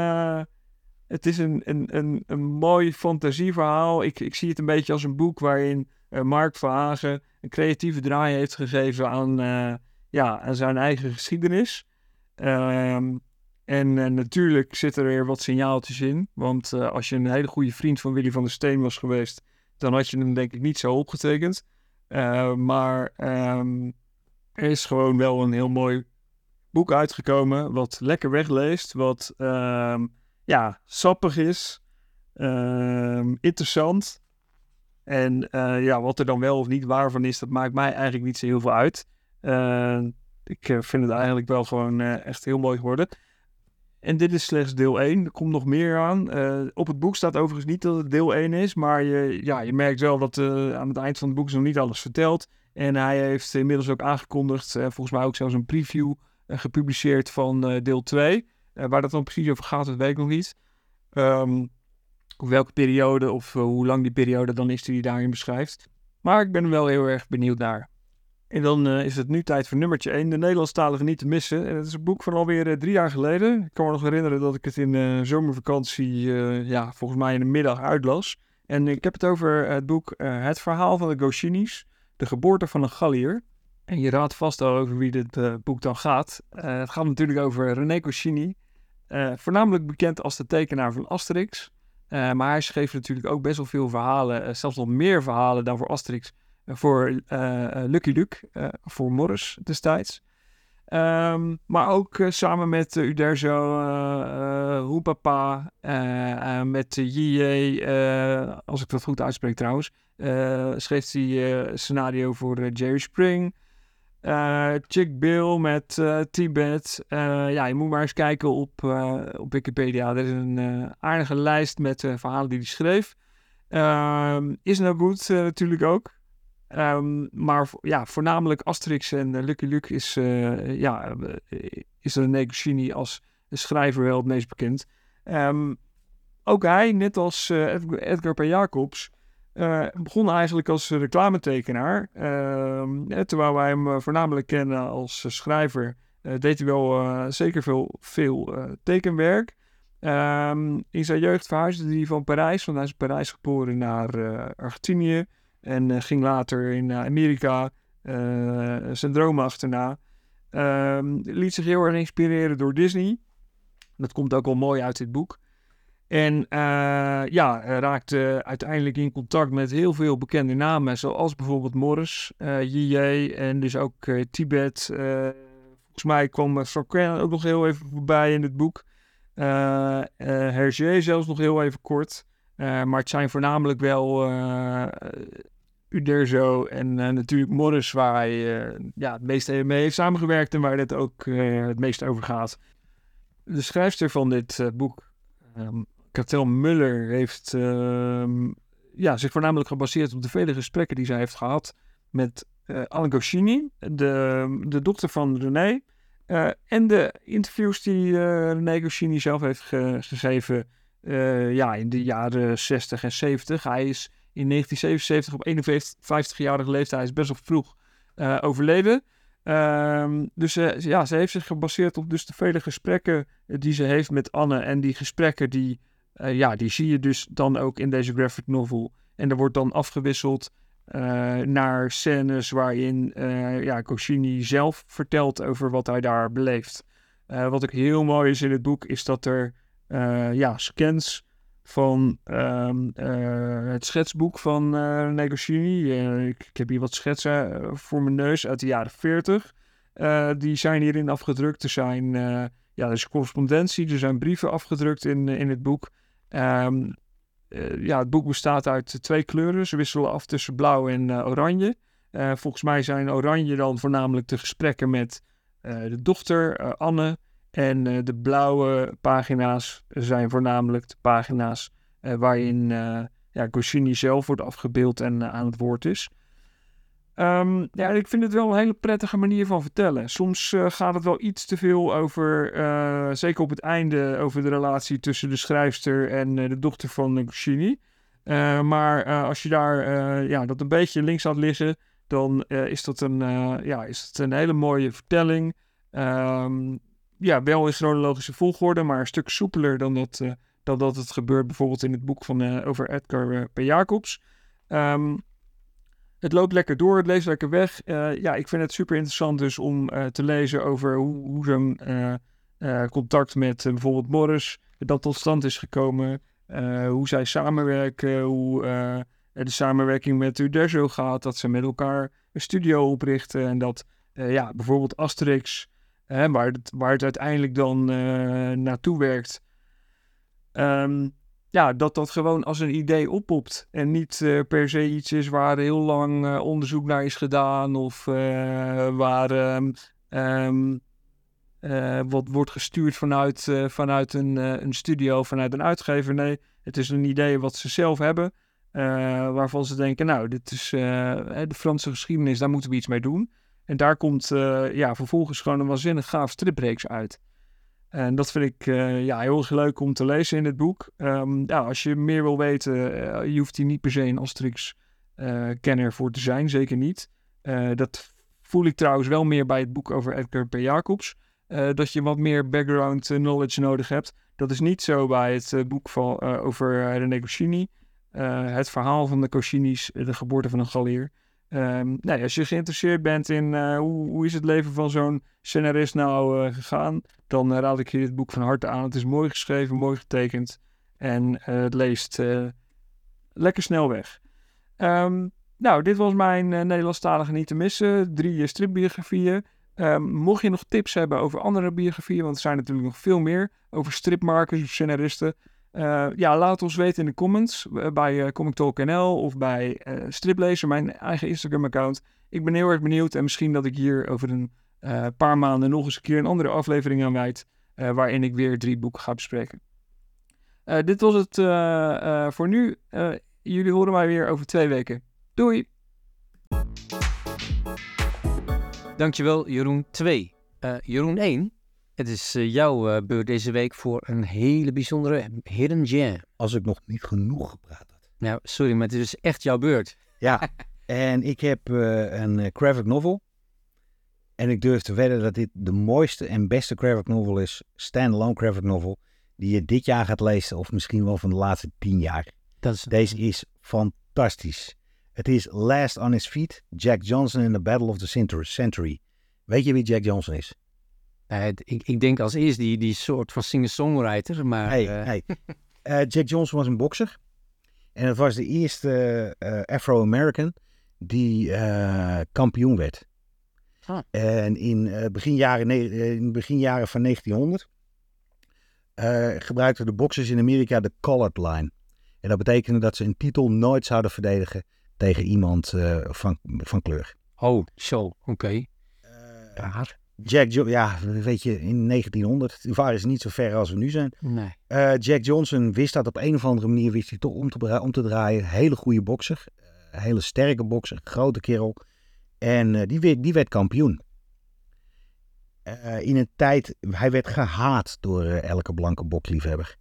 het is een, een, een, een mooi fantasieverhaal. Ik, ik zie het een beetje als een boek waarin uh, Mark Verhagen een creatieve draai heeft gegeven aan, uh, ja, aan zijn eigen geschiedenis. Um, en uh, natuurlijk zitten er weer wat signaaltjes in. Want als je een hele goede vriend van Willy van der Steen was geweest, dan had je hem denk ik niet zo opgetekend. maar um, er is gewoon wel een heel mooi boek uitgekomen, wat lekker wegleest, wat... Um, ja, sappig is, ehm, interessant. En uh, ja, wat er dan wel of niet waar van is, dat maakt mij eigenlijk niet zo heel veel uit. Uh, ik eh, vind het eigenlijk wel gewoon uh, echt heel mooi geworden. En dit is slechts deel 1. Er komt nog meer aan. op het boek staat overigens niet dat het deel 1 is. Maar je, ja, je merkt wel dat aan het eind van het boek is nog niet alles verteld. En hij heeft inmiddels ook aangekondigd, volgens mij ook zelfs een preview gepubliceerd van deel 2. Uh, waar dat dan precies over gaat, dat weet ik nog niet. Um, welke periode of uh, hoe lang die periode dan is die hij daarin beschrijft. Maar ik ben wel heel erg benieuwd naar. En dan uh, is het nu tijd voor nummertje 1, de Nederlandstalige niet te missen. En het is een boek van alweer drie jaar geleden. Ik kan me nog herinneren dat ik het in de zomervakantie, ja, volgens mij in de middag uitlas. En ik heb het over het boek Het Verhaal van de Goscinis, de geboorte van een Gallier. En je raadt vast al over wie dit boek dan gaat. het gaat natuurlijk over René Goscinny, uh, voornamelijk bekend als de tekenaar van Asterix. Uh, maar hij schreef natuurlijk ook best wel veel verhalen, uh, zelfs nog meer verhalen dan voor Asterix, voor Lucky Luke, voor Morris destijds. Um, maar ook samen met Uderzo, Hoepapa, met J.J., als ik dat goed uitspreek trouwens, schreef hij scenario voor Jerry Spring. Uh, Chick Bill met uh, Tibet. Uh, ja, je moet maar eens kijken op, op Wikipedia. Er is een aardige lijst met verhalen die hij schreef. Ehm, is nou goed natuurlijk ook. Um, maar ja, voornamelijk Asterix en Lucky Luke is, ja, is René als schrijver wel het meest bekend. Um, ook hij, net als Edgar P. Jacobs, Uh, begon eigenlijk als reclametekenaar. Uh, terwijl wij hem voornamelijk kennen als schrijver, deed hij wel zeker veel, veel tekenwerk. Ehm, in zijn jeugd verhuisde hij van Parijs, want hij is in Parijs geboren, naar Argentinië. En ging later in Amerika zijn dromen achterna. Um, liet zich heel erg inspireren door Disney. Dat komt ook wel mooi uit dit boek. En uh, ja, raakte uiteindelijk in contact met heel veel bekende namen, zoals bijvoorbeeld Morris, uh, eh, J.J. en dus ook uh, Tibet. volgens mij kwam Frank ook nog heel even voorbij in het boek. Hergé zelfs nog heel even kort. maar het zijn voornamelijk wel Uderzo en natuurlijk Morris, waar hij ja, het meeste mee heeft samengewerkt en waar het ook het meest over gaat. De schrijfster van dit boek, um, Kartel Muller heeft uh, ja, zich voornamelijk gebaseerd op de vele gesprekken die zij heeft gehad met uh, Alan Goscini, de, de dochter van René. Uh, en de interviews die uh, René Goscini zelf heeft ge gegeven ja, in de jaren 60 en 70. Hij is in 1977 op 51-jarige leeftijd, is best wel vroeg overleden. Um, dus ja, ze heeft zich gebaseerd op dus de vele gesprekken die ze heeft met Anne en die gesprekken die uh, ja, die zie je dus dan ook in deze graphic novel. En er wordt dan afgewisseld uh, naar scènes waarin uh, ja, zelf vertelt over wat hij daar beleeft. wat ook heel mooi is in het boek, is dat er ja, scans van um, het schetsboek van uh, ik, heb hier wat schetsen voor mijn neus uit de jaren 40. die zijn hierin afgedrukt. Er zijn ja, er is correspondentie, er zijn brieven afgedrukt in, in het boek. Um, ja, het boek bestaat uit twee kleuren. Ze wisselen af tussen blauw en uh, oranje. Uh, volgens mij zijn oranje dan voornamelijk de gesprekken met de dochter Anne. En de blauwe pagina's zijn voornamelijk de pagina's waarin ja, Goscinny zelf wordt afgebeeld en aan het woord is. Um, ja, ik vind het wel een hele prettige manier van vertellen. Soms uh, gaat het wel iets te veel over, uh, zeker op het einde, over de relatie tussen de schrijfster en uh, de dochter van Goscinny. maar als je daar ja, dat een beetje links had liggen, dan is, dat een, ja, is het een hele mooie vertelling. Um, ja, wel in chronologische volgorde, maar een stuk soepeler dan dat, dan dat het gebeurt bijvoorbeeld in het boek van, over Edgar P. Jacobs. Um, het loopt lekker door, het leest lekker weg. Uh, ja, ik vind het super interessant dus om uh, te lezen over hoe, hoe zo'n uh, contact met bijvoorbeeld Morris dat tot stand is gekomen. hoe zij samenwerken, hoe de samenwerking met Uderzo gaat. Dat ze met elkaar een studio oprichten. En dat ja, bijvoorbeeld Asterix, waar, het, waar het uiteindelijk dan naartoe werkt... Um, ja, dat dat gewoon als een idee oppopt. En niet uh, per se iets is waar heel lang uh, onderzoek naar is gedaan. Of uh, waar um, wat wordt gestuurd vanuit, vanuit een, een studio, vanuit een uitgever. Nee, het is een idee wat ze zelf hebben. waarvan ze denken, nou, dit is de Franse geschiedenis, daar moeten we iets mee doen. En daar komt ja, vervolgens gewoon een waanzinnig gaaf stripreeks uit. En dat vind ik uh, ja, heel erg leuk om te lezen in het boek. Um, ja, als je meer wil weten, uh, je hoeft hier niet per se een Asterix-kenner uh, voor te zijn, zeker niet. Eh, dat voel ik trouwens wel meer bij het boek over Edgar P. Jacobs. dat je wat meer background knowledge nodig hebt. Dat is niet zo bij het boek van, over René Goscinny. het verhaal van de Goscinny's, de geboorte van een galeer. Um, nou, als je geïnteresseerd bent in uh, hoe, hoe is het leven van zo'n scenarist nou uh, gegaan, dan uh, raad ik je dit boek van harte aan. Het is mooi geschreven, mooi getekend en het leest lekker snel weg. Um, nou, dit was mijn Nederlandstalige niet te missen. Drie stripbiografieën. Um, mocht je nog tips hebben over andere biografieën, want er zijn natuurlijk nog veel meer over stripmakers of scenaristen, uh, ja, laat ons weten in de comments uh, bij uh, Comic Talk NL of bij Striplezer, mijn eigen Instagram-account. Ik ben heel erg benieuwd en misschien dat ik hier over een paar maanden nog eens een keer een andere aflevering aan wijd, waarin ik weer drie boeken ga bespreken. dit was het voor nu. jullie horen mij weer over twee weken. Doei! Dankjewel Jeroen 2. Jeroen 1 het is uh, jouw uh, beurt deze week voor een hele bijzondere Hidden Gem. Als ik nog niet genoeg gepraat had. Nou, sorry, maar het is dus echt jouw beurt. Ja, en ik heb eh, een graphic novel. En ik durf te wedden dat dit de mooiste en beste graphic novel is, standalone graphic novel, die je dit jaar gaat lezen of misschien wel van de laatste tien jaar. Dat is, Deze is fantastisch. Het is Last on His Feet, Jack Johnson in the Battle of the Century. Weet je wie Jack Johnson is? Eh, ik, ik denk als eerst die, die soort van singer-songwriter, maar... Hey, eh, hey. Eh, Jack Johnson was een bokser. En het was de eerste Afro-American die kampioen werd. Ah. En in, begin jaren, in begin jaren van 1900 eh, gebruikten de boxers in Amerika de colored line. En dat betekende dat ze een titel nooit zouden verdedigen tegen iemand van, van kleur. Oh, zo, oké. Eh, Raar. Jack Jo- ja, weet je, in 1900, die waren ze niet zo ver als we nu zijn. Nee. Eh, Jack Johnson wist dat op een of andere manier wist hij toch om te, om te draaien. Hele goede bokser. Eh, hele sterke bokser. Grote kerel. En eh, die, werd, die werd kampioen. In een tijd, hij werd gehaat door elke blanke bokliefhebber.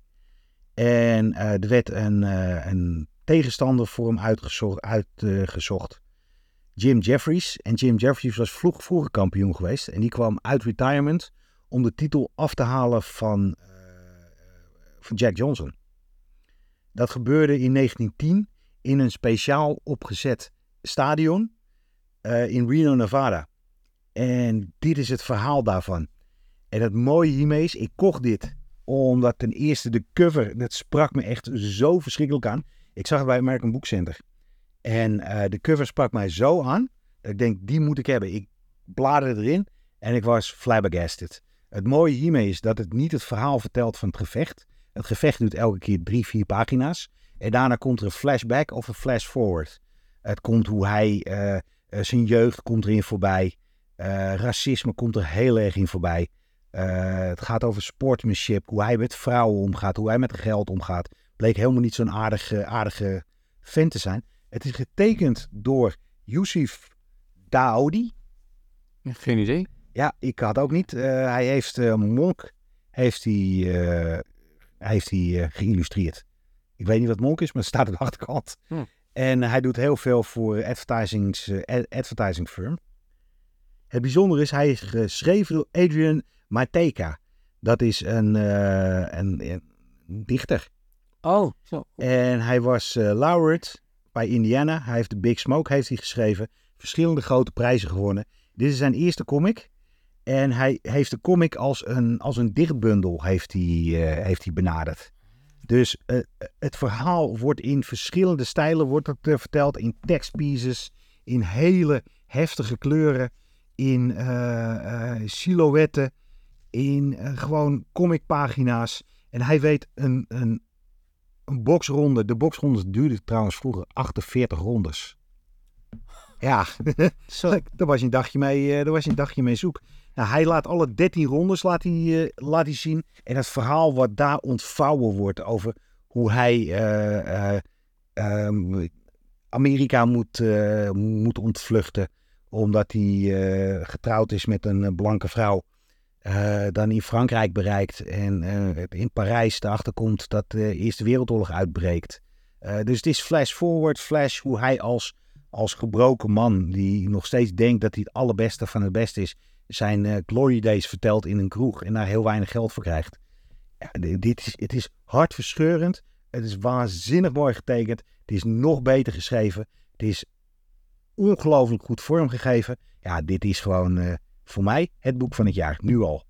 En er werd een, een tegenstander voor hem uitgezocht. uitgezocht. Jim Jeffries. En Jim Jeffries was vroeg, vroeger kampioen geweest. En die kwam uit retirement om de titel af te halen van, eh, van Jack Johnson. Dat gebeurde in 1910 in een speciaal opgezet stadion eh, in Reno, Nevada. En dit is het verhaal daarvan. En het mooie hiermee is, ik kocht dit omdat ten eerste de cover, dat sprak me echt zo verschrikkelijk aan. Ik zag het bij American Book Center. En eh, de cover sprak mij zo aan, dat ik denk, die moet ik hebben. Ik bladerde erin en ik was flabbergasted. Het mooie hiermee is dat het niet het verhaal vertelt van het gevecht. Het gevecht duurt elke keer drie, vier pagina's. En daarna komt er een flashback of een flash forward. Het komt hoe hij, eh, eh, zijn jeugd komt erin voorbij. Racisme komt er heel erg in voorbij. Het gaat over sportsmanship, hoe hij met vrouwen omgaat, hoe hij met geld omgaat. Bleek helemaal niet zo'n aardige, aardige vent te zijn. Het is getekend door Yusuf Daoudi. Geen idee. Ja, ik had ook niet. Eh, hij heeft eh, Monk heeft hij, eh, heeft hij, eh, geïllustreerd. Ik weet niet wat Monk is, maar het staat op de achterkant. Hm. En hij doet heel veel voor advertisings, ad- advertising firm. Het bijzondere is, hij is geschreven door Adrian Mateka. Dat is een, een, een dichter. Oh, zo. En hij was laureate bij Indiana. Hij heeft de Big Smoke heeft hij geschreven. Verschillende grote prijzen gewonnen. Dit is zijn eerste comic. En hij heeft de comic als een, als een dichtbundel heeft hij, eh, heeft hij benaderd. Dus eh, het verhaal wordt in verschillende stijlen wordt het, eh, verteld. In tekstpieces, in hele heftige kleuren, in silhouetten, in gewoon comicpagina's. En hij weet een, een, een boksronde. De boksrondes duurden trouwens vroeger 48 rondes. Ja, daar was je een dagje mee, eh, daar was je een dagje mee zoek. Nou, hij laat alle 13 rondes laat hij, eh, laat hij zien. En het verhaal wat daar ontvouwen wordt over hoe hij eh, eh, ehm, Amerika moet, moet ontvluchten. Omdat hij getrouwd is met een blanke vrouw. Eh, dan in Frankrijk bereikt en eh, in Parijs erachter komt dat de Eerste Wereldoorlog uitbreekt. Eh, dus het is flash forward, flash hoe hij als, als gebroken man, die nog steeds denkt dat hij het allerbeste van het beste is, zijn glory days vertelt in een kroeg en daar heel weinig geld voor krijgt. Ja, dit is, het is hartverscheurend. Het is waanzinnig mooi getekend. Het is nog beter geschreven. Het is ongelooflijk goed vormgegeven. Ja, dit is gewoon voor mij het boek van het jaar. Nu al.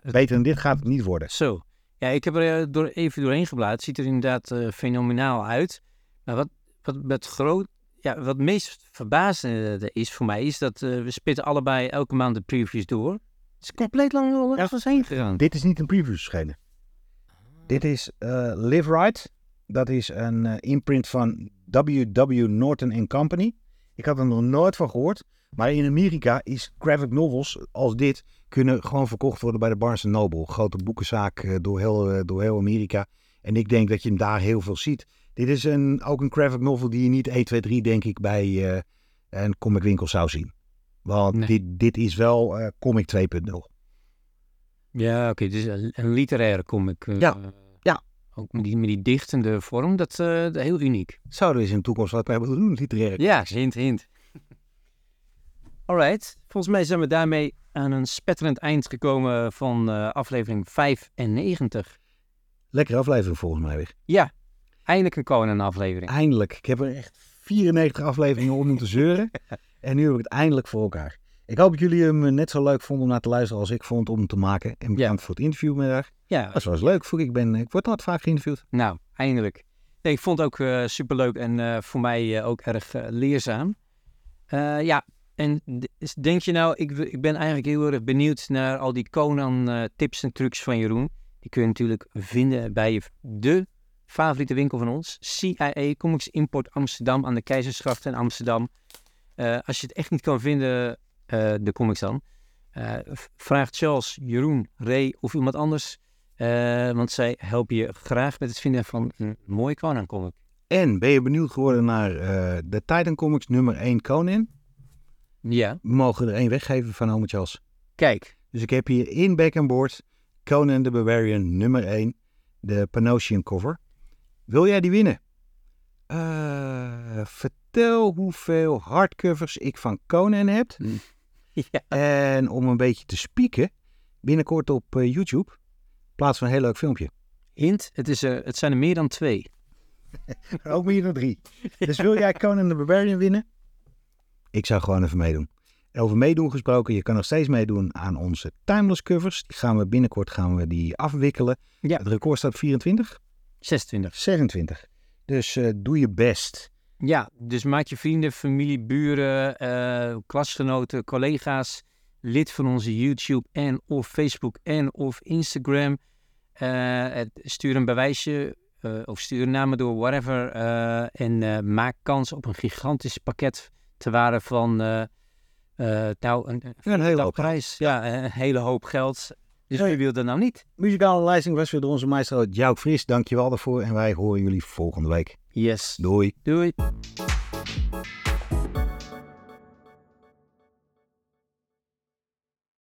het- Beter dan dit gaat het niet worden. Zo. Ja, ik heb er eh, door, even doorheen gebladerd. Het ziet er inderdaad eh, fenomenaal uit. Maar wat, wat, met groot, ja, wat het meest verbazende is voor mij, is dat eh, we spitten allebei elke maand de previews door. Het is compleet lang Ja. ergens heen gegaan. Dit is niet een preview verschenen. Dit is Live Right. Dat is een imprint van W.W. Norton Company. Ik had er nog nooit van gehoord. Maar in Amerika is graphic novels als dit kunnen gewoon verkocht worden bij de Barnes Noble. Grote boekenzaak eh, door, heel, eh, door heel Amerika. En ik denk dat je hem daar heel veel ziet. Dit is een, ook een graphic novel die je niet 1, 2, 3 denk ik bij eh, een comicwinkel zou zien. Want Nee. dit, dit is wel comic 2.0. Ja, oké. dus een, een literaire comic. Ja, ja. ook met die, met die dichtende vorm, dat is heel uniek. Zouden we eens in de toekomst wat mee moeten doen, literair? Ja, hint, hint. Alright, volgens mij zijn we daarmee aan een spetterend eind gekomen van uh, aflevering 95. Lekkere aflevering volgens mij weer. Ja, eindelijk een Conan aflevering. Eindelijk. Ik heb er echt 94 afleveringen om moeten zeuren. en nu heb ik het eindelijk voor elkaar. Ik hoop dat jullie hem net zo leuk vonden om naar te luisteren als ik vond om hem te maken. En bedankt ja. voor het interview haar. Ja. Dat was leuk. Ik, ben, ik word wat vaak geïnterviewd. Nou, eindelijk. Nee, ik vond het ook uh, superleuk en uh, voor mij ook erg leerzaam. ja, en denk je nou, ik, ik ben eigenlijk heel erg benieuwd naar al die Conan tips en trucs van Jeroen. Die kun je natuurlijk vinden bij de favoriete winkel van ons. CIA Comics Import Amsterdam aan de Keizersgracht in Amsterdam. als je het echt niet kan vinden, de comics dan. vraagt Charles, Jeroen, Ray of iemand anders want zij helpen je graag met het vinden van een mooie Conan comic. En ben je benieuwd geworden naar de Titan Comics nummer 1 Conan? Ja. We mogen er één weggeven van Ome Charles. Kijk. Dus ik heb hier in back and board Conan the Barbarian nummer 1, de Panosian cover. Wil jij die winnen? Uh, vertel hoeveel hardcovers ik van Conan heb. Ja. En om een beetje te spieken, binnenkort op YouTube plaats van een heel leuk filmpje. Hint, het, is er, het zijn er meer dan twee. Ook meer dan drie. Dus wil jij Conan the Barbarian winnen? Ik zou gewoon even meedoen. over meedoen gesproken, je kan nog steeds meedoen aan onze timeless covers. Die gaan we binnenkort gaan we die afwikkelen. Ja. Het record staat 24? 26. 26. Dus uh, doe je best. Ja, dus maak je vrienden, familie, buren, uh, klasgenoten, collega's lid van onze YouTube en of Facebook en of Instagram. Uh, stuur een bewijsje of stuur namen door, whatever. En maak kans op een gigantisch pakket te waarde van nou, een, een hele hoop prijs. Ja, een hele hoop geld. Dus wie wil dat nou niet? Muzikale lijsting was weer door onze maestro Jouk Fris. Dankjewel daarvoor en wij horen jullie volgende week. Yes. Doei. Doei.